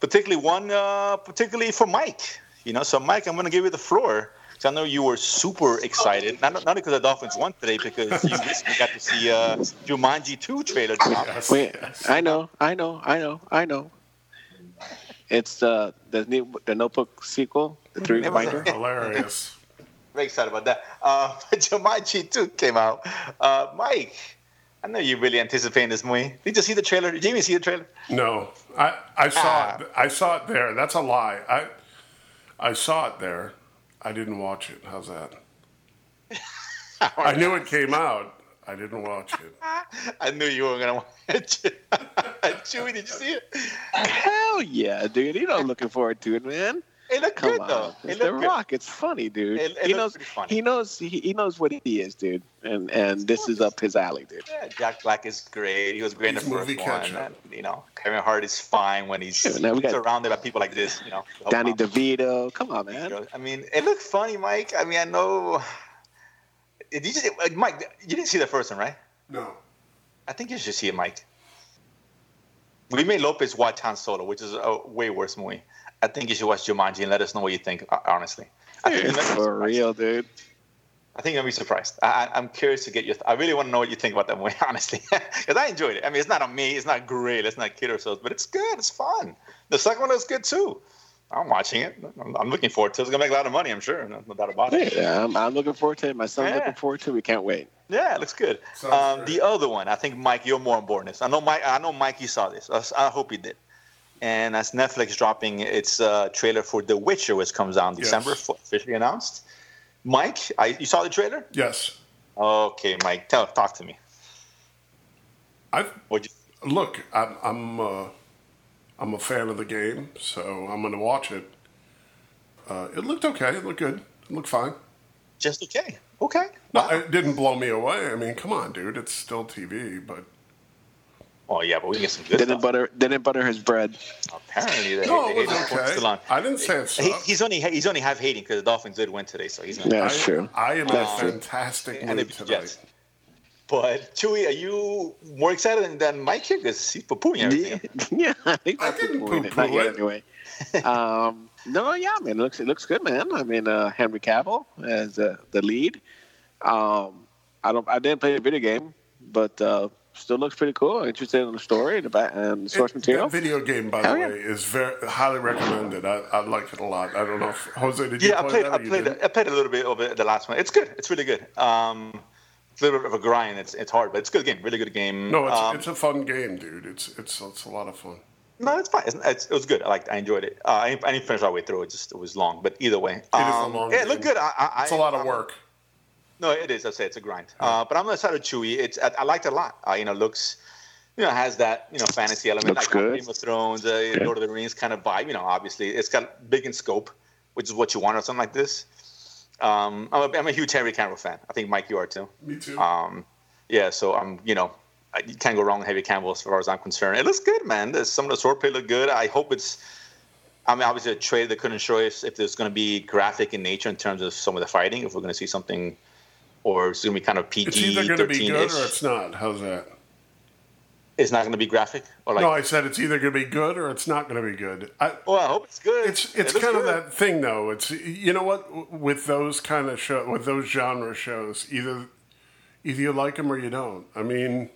particularly one, uh, particularly for Mike. You know, so Mike, I'm going to give you the floor. 'cause I know you were super excited, not not because the Dolphins won today, because you recently got to see uh, Jumanji 2 trailer drop. Yes, Wait. I know, I know, I know, I know. It's uh, the new the Notebook sequel, the three Never binder. hilarious. Very excited about that. Uh, but Jumanji 2 came out. Uh, Mike, I know you're really anticipating this movie. Did you see the trailer? Did you even see the trailer? No, I I saw Ah. it. I saw it there. That's a lie. I I saw it there. I didn't watch it. How's that? I knew it came out. I didn't watch it. I knew you weren't gonna watch it. Chewy, did you see it? Hell yeah, dude! You know, I'm looking forward to it, man. It looked Come good on, though. It it's The looked good. Rock. It's funny, dude. It- it he knows. pretty funny. He knows. He, he knows what he is, dude. And and this is up his alley, dude. Yeah, Jack Black is great. He was great in the He's movie first one. And, you know, Kevin Hart is fine when he's, Yeah, he's got- surrounded by people like this. You know, Danny. DeVito. Come on, man. I mean, it looked funny, Mike. I mean, I know. Did you just, uh, Mike? You didn't see the first one, right? No. I think you should see it, Mike. We made Lopez watch Han Solo, which is a way worse movie. I think you should watch Jumanji and let us know what you think. uh, Honestly, I think, Dude, you're gonna be for real, dude. I think you're gonna be surprised. I, I- I'm curious to get your. I really want to know what you think about that movie, honestly, because I enjoyed it. I mean, it's not on me. It's not great. Let's not kid ourselves, but it's good. It's fun. The second one was good too. I'm watching it. I'm, I'm looking forward to it. It's gonna make a lot of money. I'm sure. No, no doubt about it. Yeah, I'm, I'm looking forward to it. My son's Yeah. looking forward to it. We can't wait. Yeah, it looks good. Um, the other one, I think Mike, you're more on board this. I know Mike. I know Mikey saw this. I, I hope he did. And as Netflix dropping its uh, trailer for The Witcher, which comes out in Yes. December, f- officially announced. Mike, I, you saw the trailer? Yes. Okay, Mike, tell talk to me. I What you? look. I'm I'm uh, I'm a fan of the game, so I'm going to watch it. Uh, it looked okay. It looked good. It looked fine. Just okay. Okay. No, it didn't blow me away. I mean, come on, dude. It's still TV, but Oh yeah, but we can get some good Didn't stuff. butter. Didn't butter his bread. Apparently, the, no, the it was haters are okay. still on. I didn't say it He, he's only he's only half hating because the Dolphins did win today, so he's not. Yeah, that's true. I am in a That's true. fantastic and mood tonight. Jets. But Chewy, are you more excited than, than Mike here? Because he's poo-pooing everything. Yeah, yeah. I think I that's didn't the poo-poo Not yet, it. anyway. um, no, yeah, man. It looks it looks good, man. I mean, uh, Henry Cavill as uh, the lead. Um, I don't. I didn't play the video game, but uh, still looks pretty cool. Interested in the story and the, ba- and the source It- material. That video game, by Hell the yeah. way, is very highly recommended. I, I like it a lot. I don't know if Jose did you Yeah, I played. that? I played. didn't? I played a little bit of it, the last one. It's good. It's really good. Um, it's a little bit of a grind. It's it's hard, but it's a good game. Really good game. No, it's Um, it's a fun game, dude. It's it's it's a lot of fun. no, it's fine. It's, it's, it was good. I liked. I enjoyed it. Uh, I, didn't, I didn't finish all the way through. It just it was long, but either way, it is a um, long Yeah, it looked good. I, I, It's a lot of work. No, it is. I say it's a grind. Uh, but I'm on the side of Chewy. It's I, I liked it a lot. Uh, you know, looks, you know, has that you know fantasy element, Looks like good. Game of Thrones, uh, Lord of the Rings kind of vibe. You know, obviously it's got big in scope, which is what you want or something like this. Um, I'm, a, I'm a huge Henry Cavill fan. I think Mike, you are too. Me too. Um, yeah, so I'm, you know, you can't go wrong with Henry Cavill as far as I'm concerned. It looks good, man. Some of the swordplay look good. I hope it's. I mean, obviously, a trailer they couldn't show us if there's going to be graphic in nature in terms of some of the fighting. If we're going to see something, or it's going to be kind of PG. it's either going to be good or it's not. How's that? It's not going to be graphic, or like. no, I said it's either going to be good or it's not going to be good. I, well, I hope it's good. it's it's looks kind of good. that thing though. It's you know what with those kind of show with those genre shows, either either you like them or you don't. I mean,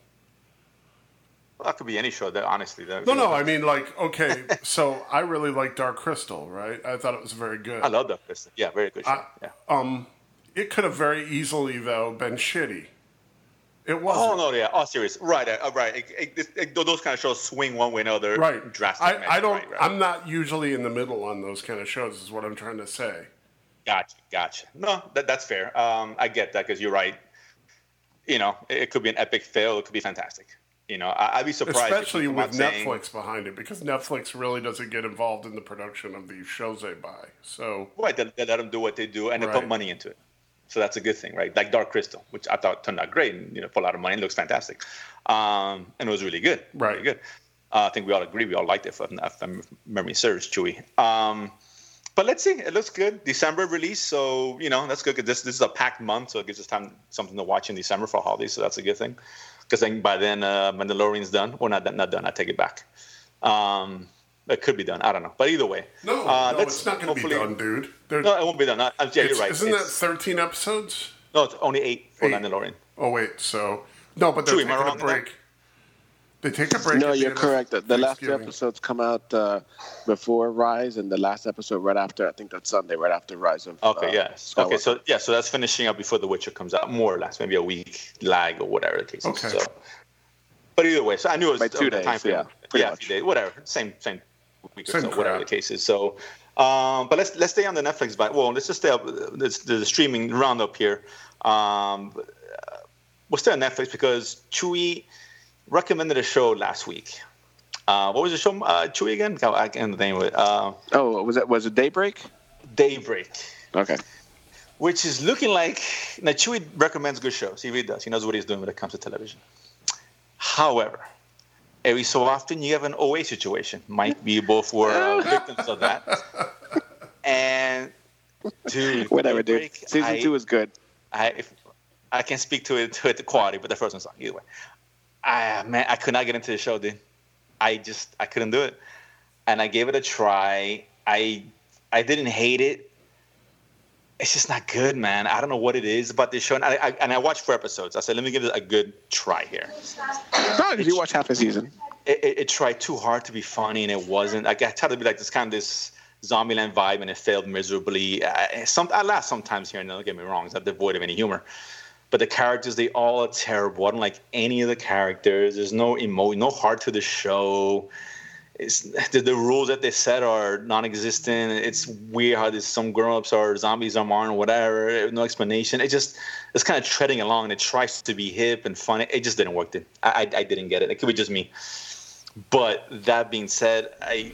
Well, that could be any show. That honestly, that, no, no. I mean, like, okay, so I really like Dark Crystal, right? I thought it was very good. I love dark crystal Yeah, very good show. I- yeah. Um, it could have very easily though been shitty. It Oh wasn't. no, yeah. Oh, serious. Right, uh, right. It, it, it, those kind of shows swing one way or another. Right. Drastic. I, I don't. Right, right. I'm not usually in the middle on those kind of shows. Is what I'm trying to say. Gotcha, gotcha. No, that, that's fair. Um, I get that because you're right. You know, it, could be an epic fail. It could be fantastic. You know, I, I'd be surprised. Especially with out saying- Netflix behind it, because Netflix really doesn't get involved in the production of these shows they buy. So Right, they, they let them do what they do and they put money into it. So that's a good thing, right? Like Dark Crystal, which I thought turned out great and you know, put a lot of money. It looks fantastic, um, and it was really good. Right. really good. Uh, I think we all agree. We all liked it. If, if memory serves, Chewy. Um, but let's see. It looks good. December release, so you know that's good. 'cause This this is a packed month, so it gives us time something to watch in December for holidays. So that's a good thing. Because then by then, uh, Mandalorian's done, or not not done. I take it back. Um, it could be done. I don't know. But either way, no, uh, no, let's it's not going to be hopefully- done, dude. There- no, it won't be done. Uh, yeah, you're right. Isn't that 13 episodes? no, it's only eight for Eight. Mandalorian. Oh wait, so no, but they're Chewie, taking a wrong break. They take a break. No, you're correct. The, the last two episodes come out uh, before Rise, and the last episode right after. I think that's Sunday, right after Rise of. Okay, uh, yes. Skywalker. Okay, so yeah, so that's finishing up before The Witcher comes out, more or less, maybe a week lag or whatever the case is. Okay. So, but either way, so I knew it was By two days, time frame. yeah, yeah, a much. few days, whatever, same same week or so, crap. whatever the case is. So, um, but let's let's stay on the Netflix. But well, let's just stay up the, the streaming roundup here. Um, we'll stay on Netflix because Chewy recommended a show last week. Uh, what was the show, uh, Chewy again? I can't the name of it. Uh, oh, was it was it Daybreak? Daybreak. Okay. Which is looking like now Chewy recommends good shows. He really does. He knows what he's doing when it comes to television. However, every so often you have an OA situation. Might be both were uh, victims of that. And dude, whatever, dude. Season I, two is good. I if, I can speak to it to it the quality, but the first one's not either way. I man, I could not get into the show, dude. I just I couldn't do it, and I gave it a try. I I didn't hate it. It's just not good, man. I don't know what it is about this show, and I, I and I watched four episodes. I said, let me give it a good try here. No, did you watch half a season? It, it, it, tried too hard to be funny, and it wasn't. Like, I tried to be like this kind of this Zombieland vibe, and it failed miserably. Uh, some I laugh sometimes here and there. Don't get me wrong; it's not devoid of any humor but the characters they all are terrible. I don't like any of the characters. There's no emo, no heart to the show. It's the, the rules that they set are non-existent. It's weird how there's some grown-ups are zombies are or whatever. No explanation. It just it's kind of treading along and it tries to be hip and funny. It just didn't work. I, I, I didn't get it. It could be just me. But that being said, I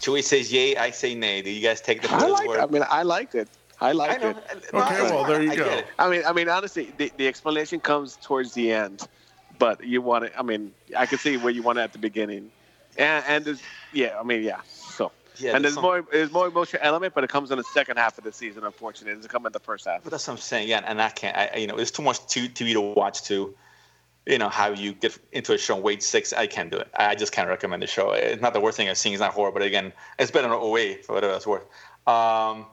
Chewy says yay, I say nay. Do you guys take the? I like. Word? I mean, I liked it. I like I it. Uh, okay, well there you I go. I mean, I mean, honestly, the, the explanation comes towards the end, but you want it. I mean, I can see where you want it at the beginning, and and there's, yeah, I mean, yeah. So yeah, and there's, some, more there's more emotional element, but it comes in the second half of the season. Unfortunately, it doesn't come in the first half. But that's what I'm saying. Yeah, and I can't. I, you know, it's too much TV to watch to. You know how you get into a show and wait six. I can't do it. I just can't recommend the show. It's not the worst thing I've seen. It's not horror, but again, it's better than OA for whatever it's worth. Um,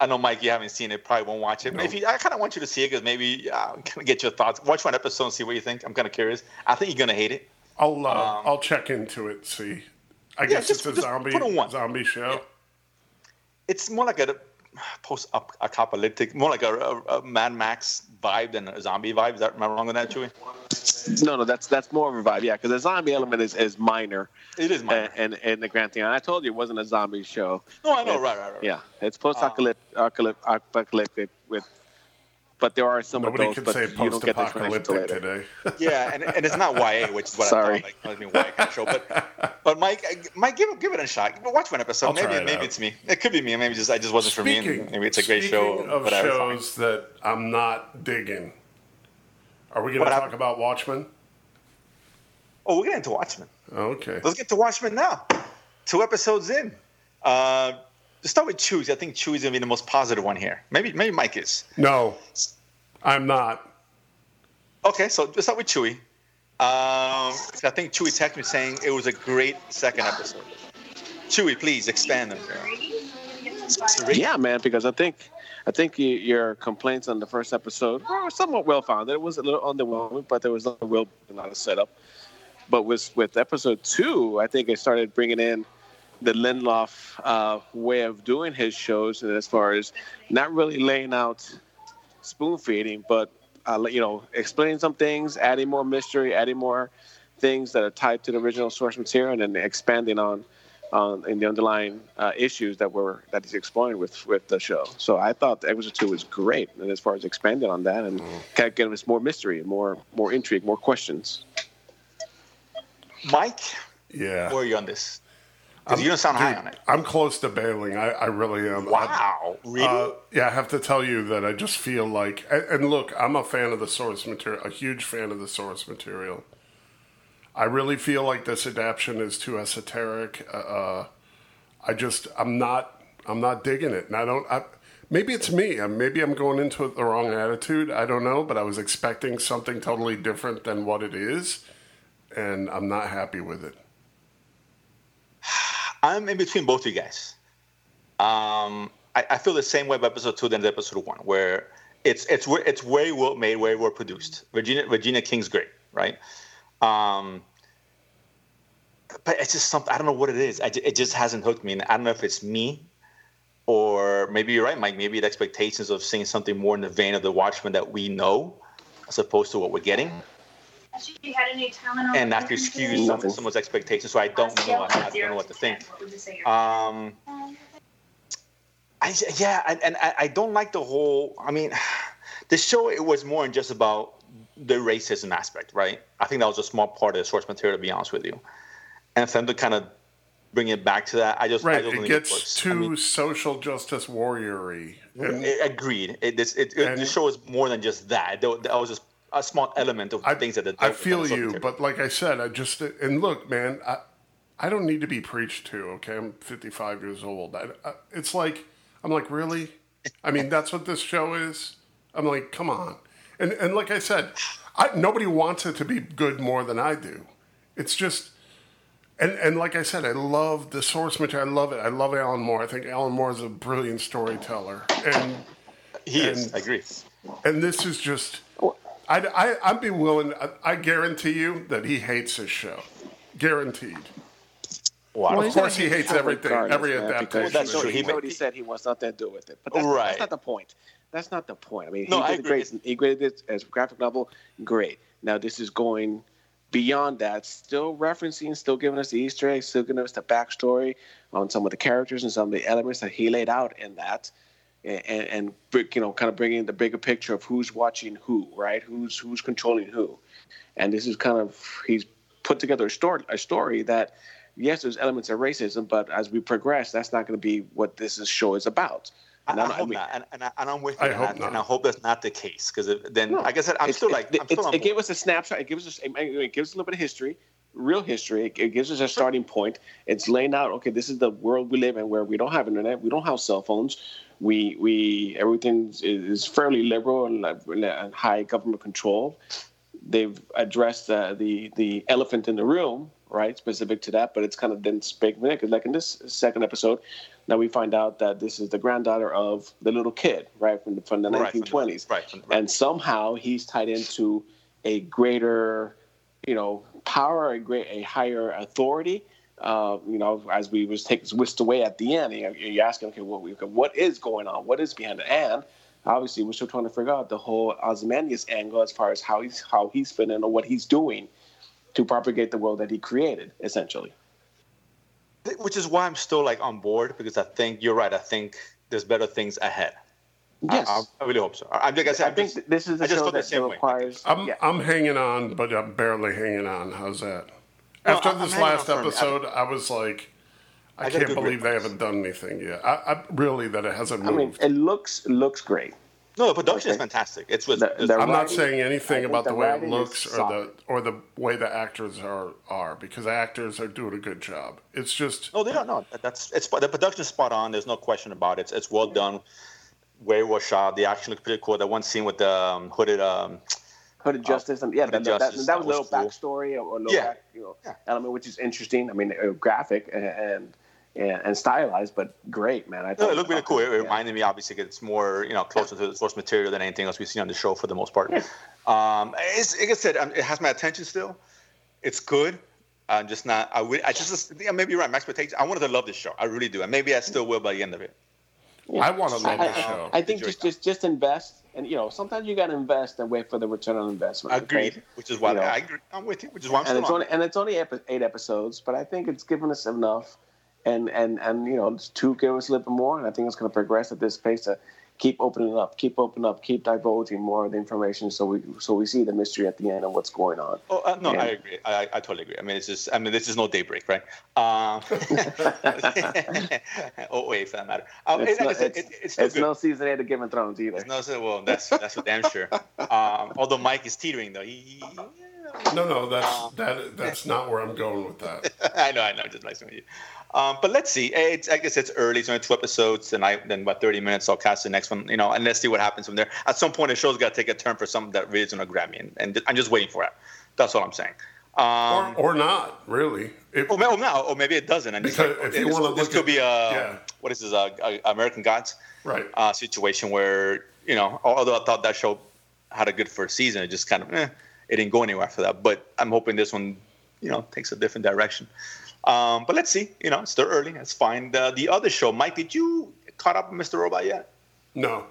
I know, Mike, you haven't seen it, probably won't watch it. No. If you, I kind of want you to see it because maybe uh, kind of get your thoughts. Watch one episode and see what you think. I'm kind of curious. I think you're gonna hate it. I'll uh, um, I'll check into it. See, I yeah, guess just, it's a zombie zombie show. Yeah. It's more like a post-apocalyptic, more like a, a, a Mad Max vibe than a zombie vibe. Is that am I wrong on that, Chewy? No, no, that's that's more of a vibe, yeah. Because the zombie element is, is minor. It is minor. And in the grand thing, and I told you it wasn't a zombie show. No, I know, it, right, right, right. Yeah, it's post-apocalyptic with but there are some Nobody of those. Nobody can say post-apocalyptic today. yeah, and, and it's not YA, which is what Sorry. I thought. Like, I mean, YA kind of show. But but Mike, Mike, give it give it a shot. Watch one episode. I'll maybe it maybe out. it's me. It could be me. Maybe just I just wasn't speaking, for me. And maybe it's a great show. Of but shows that I'm not digging. Are we going to talk happened? about Watchmen? Oh, we're getting into Watchmen. Okay. Let's get to Watchmen now. Two episodes in. Uh, Let's start with Chewy. I think Chewy's gonna be the most positive one here. Maybe maybe Mike is. No, I'm not. Okay, so let's start with Chewy. Um, I think Chewy texted me saying it was a great second episode. Chewy, please expand them. Yeah, man, because I think I think your complaints on the first episode were somewhat well founded. It was a little underwhelming, but there was a real a lot of setup. But with with episode two, I think it started bringing in the Lindelof uh, way of doing his shows, as far as not really laying out spoon feeding, but uh, you know, explaining some things, adding more mystery, adding more things that are tied to the original source material, and then expanding on on in the underlying uh, issues that were that he's exploring with with the show. So I thought episode two was great, and as far as expanding on that and mm. kind of giving us more mystery, more more intrigue, more questions. Mike, yeah, where are you on this? Because you don't sound dude, high on it. I'm close to bailing. I, I really am. Wow. I, really? Uh, yeah, I have to tell you that I just feel like, and look, I'm a fan of the source material, a huge fan of the source material. I really feel like this adaptation is too esoteric. Uh, uh, I just, I'm not, I'm not digging it, and I don't. I, maybe it's me. Maybe I'm going into it the wrong attitude. I don't know, but I was expecting something totally different than what it is, and I'm not happy with it. I'm in between both of you guys. Um, I, I, feel the same way about episode two than episode one, where it's it's it's very well made, very well produced. Regina Regina King's great, right? Um, but it's just something I don't know what it is. I, it just hasn't hooked me. And I don't know if it's me, or maybe you're right, Mike. Maybe the expectations of seeing something more in the vein of the Watchmen that we know, as opposed to what we're getting. And that could skew some, someone's expectations. So I don't know. I, I don't know what to think. Um, I, yeah, and, and I, I don't like the whole. I mean, the show it was more than just about the racism aspect, right? I think that was a small part of the source material, to be honest with you. And for them to kind of bring it back to that, I just right. I it gets it too I mean, social justice warriory. agreed. It, it, it, the show is more than just that. That was just a small element of I, things that. I feel you, but like I said, I just and look, man, I I don't need to be preached to. Okay, I'm 55 years old. I, I, it's like I'm like really. I mean, that's what this show is. I'm like, come on. And and like I said, I, nobody wants it to be good more than I do. It's just, and and like I said, I love the source material. I love it. I love Alan Moore. I think Alan Moore is a brilliant storyteller, and he and, is. I agree. And this is just, I I I'd be willing. I, I guarantee you that he hates his show, guaranteed. Well, of course, he hates everything, every adaptation. Well, that's true. He already said he wants nothing to do with it, but that's, right. that's not the point. That's not the point. I mean, no, he did great. He graded it as a graphic novel. Great. Now this is going beyond that, still referencing, still giving us the Easter eggs, still giving us the backstory on some of the characters and some of the elements that he laid out in that, and, and you know, kind of bringing the bigger picture of who's watching who, right? Who's who's controlling who, and this is kind of he's put together a story, a story that yes, there's elements of racism, but as we progress, that's not going to be what this show is about. And I, I hope I mean, not, and, and, I, and I'm with you, I hope not. and I hope that's not the case because then, no, like I said, I'm still like I'm still it gave us a snapshot. It gives us it gives us a little bit of history, real history. It gives us a starting point. It's laying out. Okay, this is the world we live in where we don't have internet, we don't have cell phones, we we everything is fairly liberal and, and high government control. They've addressed uh, the the elephant in the room, right, specific to that, but it's kind of then speak because like in this second episode now we find out that this is the granddaughter of the little kid, right, from the, from the right, 1920s. Right, right. And somehow he's tied into a greater, you know, power, a great, a higher authority. Uh, you know, as we was taken whisked away at the end, you you're asking, okay, what, what is going on? What is behind it? And obviously, we're still trying to figure out the whole Ozymandias angle as far as how he's how he's fitting or what he's doing to propagate the world that he created, essentially which is why I'm still like on board because I think you're right. I think there's better things ahead. Yes, I, I really hope so. I, like I, said, I think just, this is the show that requires. I'm yeah. I'm hanging on, but I'm barely hanging on. How's that? After this last episode, I, was like, I, can't believe they haven't done anything yet. I, really that it hasn't moved. I mean, it looks looks great. No, the production okay. is fantastic. It's with. The, the I'm writing, not saying anything about the, the way it looks or the or the way the actors are are because the actors are doing a good job. It's just. No, they don't know. That's it's the production is spot on. There's no question about it. It's, it's well done. Where it was shot, the action looks pretty cool. That one scene with the um, hooded. Um, Hooded uh, Justice, and yeah, that, Justice, that, that, was a little cool. backstory or little yeah. back, you know, yeah. element, which is interesting. I mean, uh, graphic and, and and, stylized, but great, man. I thought no, it looked really cool. It, it reminded me, obviously, it's more you know closer to the source material than anything else we've seen on the show for the most part. Yeah. Um, it's, like I said, um, it has my attention still. It's good. I'm just not. I, would. I just yeah, maybe you're right. My expectations. I wanted to love this show. I really do, and maybe I still will by the end of it. Yeah. I want to love the show. I, I think just, just just invest, and you know, sometimes you got to invest and wait for the return on investment. Agreed. Okay? Which is why you know, I agree. I'm with you. Which is why I'm and it's on. only and it's only eight episodes, but I think it's given us enough and and and you know, two give us a little bit more, and I think it's going to progress at this pace to keep opening up, keep opening up, keep divulging more of the information, so we so we see the mystery at the end of what's going on. Oh uh, no, and, I agree. I, I totally agree. I mean, it's just I mean, this is no daybreak, right? Um, oh wait, for that matter. Um, it's, it, no, it's, it, it's, it's no season eight of Game of Thrones either. It's no, well, that's that's for damn sure. Um, although Mike is teetering though, he, he no, no, that's um, that. That's not where I'm going with that. I know, I know. Just messing with you. Um, but let's see. It's, I guess it's early. It's only two episodes tonight. Then about 30 minutes. I'll cast the next one. You know, and let's see what happens from there. At some point, the show's got to take a turn for something that really is going to grab me, and, and, I'm just waiting for it. That's all I'm saying. Um, or, or not really. If, or, or, no, or maybe it doesn't. And because like, if you want to this could be a yeah. what is this? A, a American Gods right uh, situation where you know, although I thought that show had a good first season, it just kind of eh, it didn't go anywhere after that. But I'm hoping this one, you know, takes a different direction. Um, but let's see. You know, it's still early. It's fine. The, the other show, Mike, did you caught up with Mr. Robot yet? No.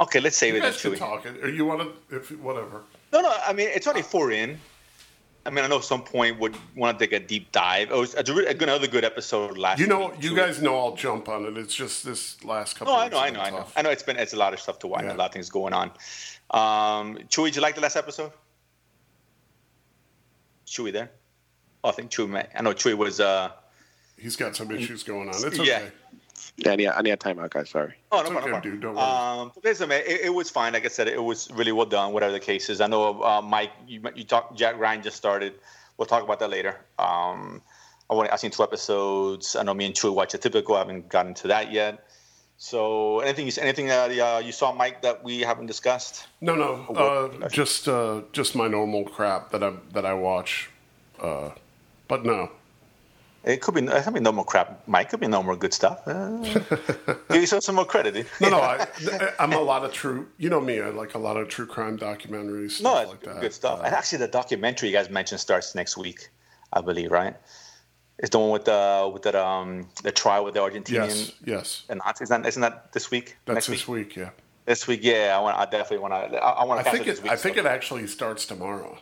Okay, let's save You it guys can Chewy. talk or you want to, if whatever. No, no. I mean, it's only four in. I mean, I know at some point would want to take a deep dive. It was a, a good, another good episode last. You know, you guys know I'll jump on it. It's just this last couple. No, I know, I know, I know. I know it's been it's a lot of stuff to watch, Yeah. a lot of things going on. Um, Chewy, did you like the last episode? Chewy there? Oh, I think Chewy. Might, I know Chewy was. uh He's got some issues going on. It's Yeah. okay. Yeah, I need, I need a timeout, guys. Sorry. Oh, no It's problem, okay, no dude, don't worry. Um, listen, man, it, it was fine. Like I said, it was really well done. Whatever the case is, I know uh, Mike. You you talked. Jack Ryan just started. We'll talk about that later. Um, I want. I've seen two episodes. I know me and Chewy watch Atypical. I haven't gotten to that yet. So anything you anything that uh, you saw, Mike, that we haven't discussed? No, no, uh, just uh, just my normal crap that I that I watch. But no, It could be. I mean, no more crap, Mike. Could be no more good stuff. Uh, give yourself some more credit. no, no. I, I'm a lot of true. You know me. I like a lot of true crime documentaries. Stuff No, like that. good stuff. Uh, and actually, the documentary you guys mentioned starts next week, I believe, right? It's the one with the with the um the trial with the Argentinian yes, yes. and Nazis. Isn't that, isn't that this week? That's next this week? week. Yeah. This week, yeah. I want. I definitely want to. I, I want I to. think this it. week, I think so- it actually starts tomorrow.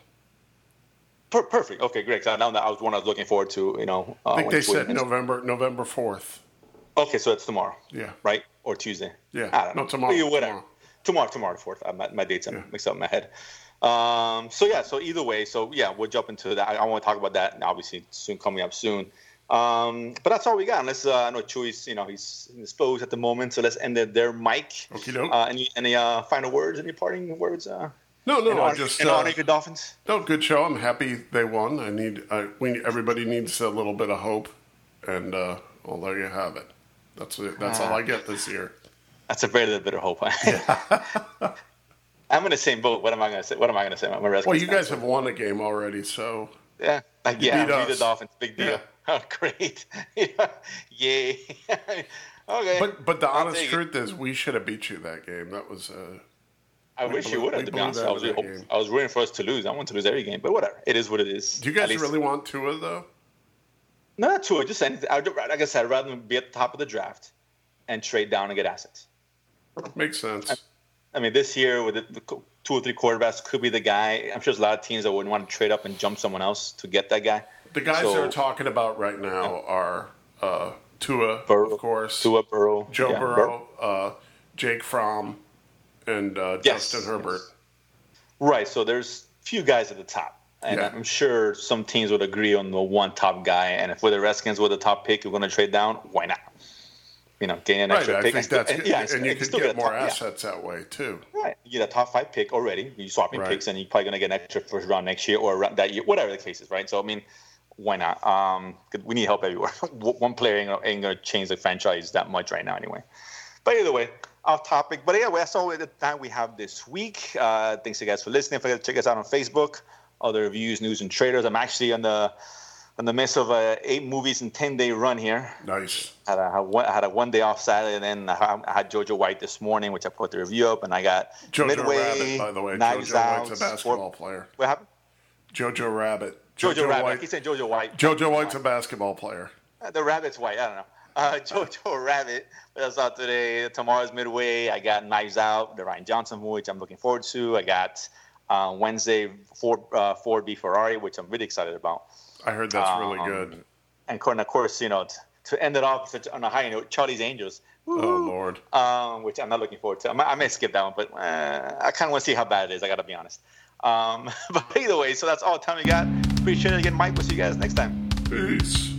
Per- perfect. Okay, great. So now that I was one I was looking forward to. You know, uh, I think they said November November fourth. Okay, so it's tomorrow. Yeah. Right or Tuesday. Yeah. I don't No, know. tomorrow, Yeah, whatever. tomorrow. Tomorrow, fourth. My, my dates are Yeah. mixed up in my head. Um, so yeah, so either way, so yeah, we'll jump into that. I, I want to talk about that. Obviously, soon coming up soon. Um, but that's all we got. Unless uh, I know Chewy's, you know, he's indisposed at the moment. So let's end it there, Mike. Doke. Uh, any any uh, final words? Any parting words? Uh, No, no. in I just in uh, honor your Dolphins. no good show. I'm happy they won. I need. I, we everybody needs a little bit of hope, and uh, well, there you have it. That's it. That's all I get this year. That's a very little bit of hope. I'm in the same boat. What am I going to say? What am I going to say? I'm a Well, you guys have won a game already, so Yeah, like, yeah, beat beat the. Dolphins. Big deal. Yeah. Oh, great. Yay. okay. But but the I'll honest truth is, we should have beat you that game. That was uh, I wish blew- you would have, to be honest. I was, game. I was rooting for us to lose. I want to lose every game, but whatever. It is what it is. do you guys really want Tua though? No, not two. Just anything. I, like I said, I'd rather be at the top of the draft and trade down and get assets. Makes sense. I mean, this year with the, the two or three quarterbacks could be the guy. I'm sure there's a lot of teams that wouldn't want to trade up and jump someone else to get that guy. The guys So- they're talking about right now are uh, Tua, Burrow, of course, Tua Burrow, Joe yeah, Burrow, uh, Jake Fromm, and uh, Yes, Justin Herbert. Right. So there's few guys at the top, and Yeah. I'm sure some teams would agree on the one top guy. And if we're the Redskins with the top pick, you're going to trade down. Why not? You know, gain an Right, extra I pick. think that's and- yeah, and you and could get a more top- yeah. assets that way too. Right. You get a top five pick already. You're swapping Right. picks, and you're probably going to get an extra first round next year or that year, whatever the case is, right? So, I mean, why not? Um, we need help everywhere. One player ain't ain't gonna change the franchise that much right now, anyway. But either way, off topic. But yeah, that's all the time we have this week. Uh, thanks you guys for listening. Forget to check us out on Facebook. Other reviews, news, and traders. I'm actually on the in the midst of a eight movies and ten day run here. Nice. Had a, had one- I had a one day off Saturday, and then I I had Jojo White this morning, which I put the review up, and I got Jojo Midway, Rabbit, by the way. Knives Jojo Out, White's a basketball player. What happened? Jojo Rabbit. Jojo, Rabbit. White. He said Jojo White. Jojo White's a basketball player. Uh, The rabbit's white. I don't know. Uh, Jojo Rabbit. That's out today. Tomorrow's midway. I got Knives Out, the Rian Johnson movie, which I'm looking forward to. I got uh, Wednesday Ford uh, Ford v Ferrari, which I'm really excited about. I heard that's really Um, good. And of course, you know, t- to end it off on a high note, Charlie's Angels. Oh Lord. um, which I'm not looking forward to. I might, I may skip that one, but uh, I kind of want to see how bad it is. I got to be honest. Um, but either way, so that's all the time we got. Appreciate it again, Mike. We'll see you guys next time. Peace.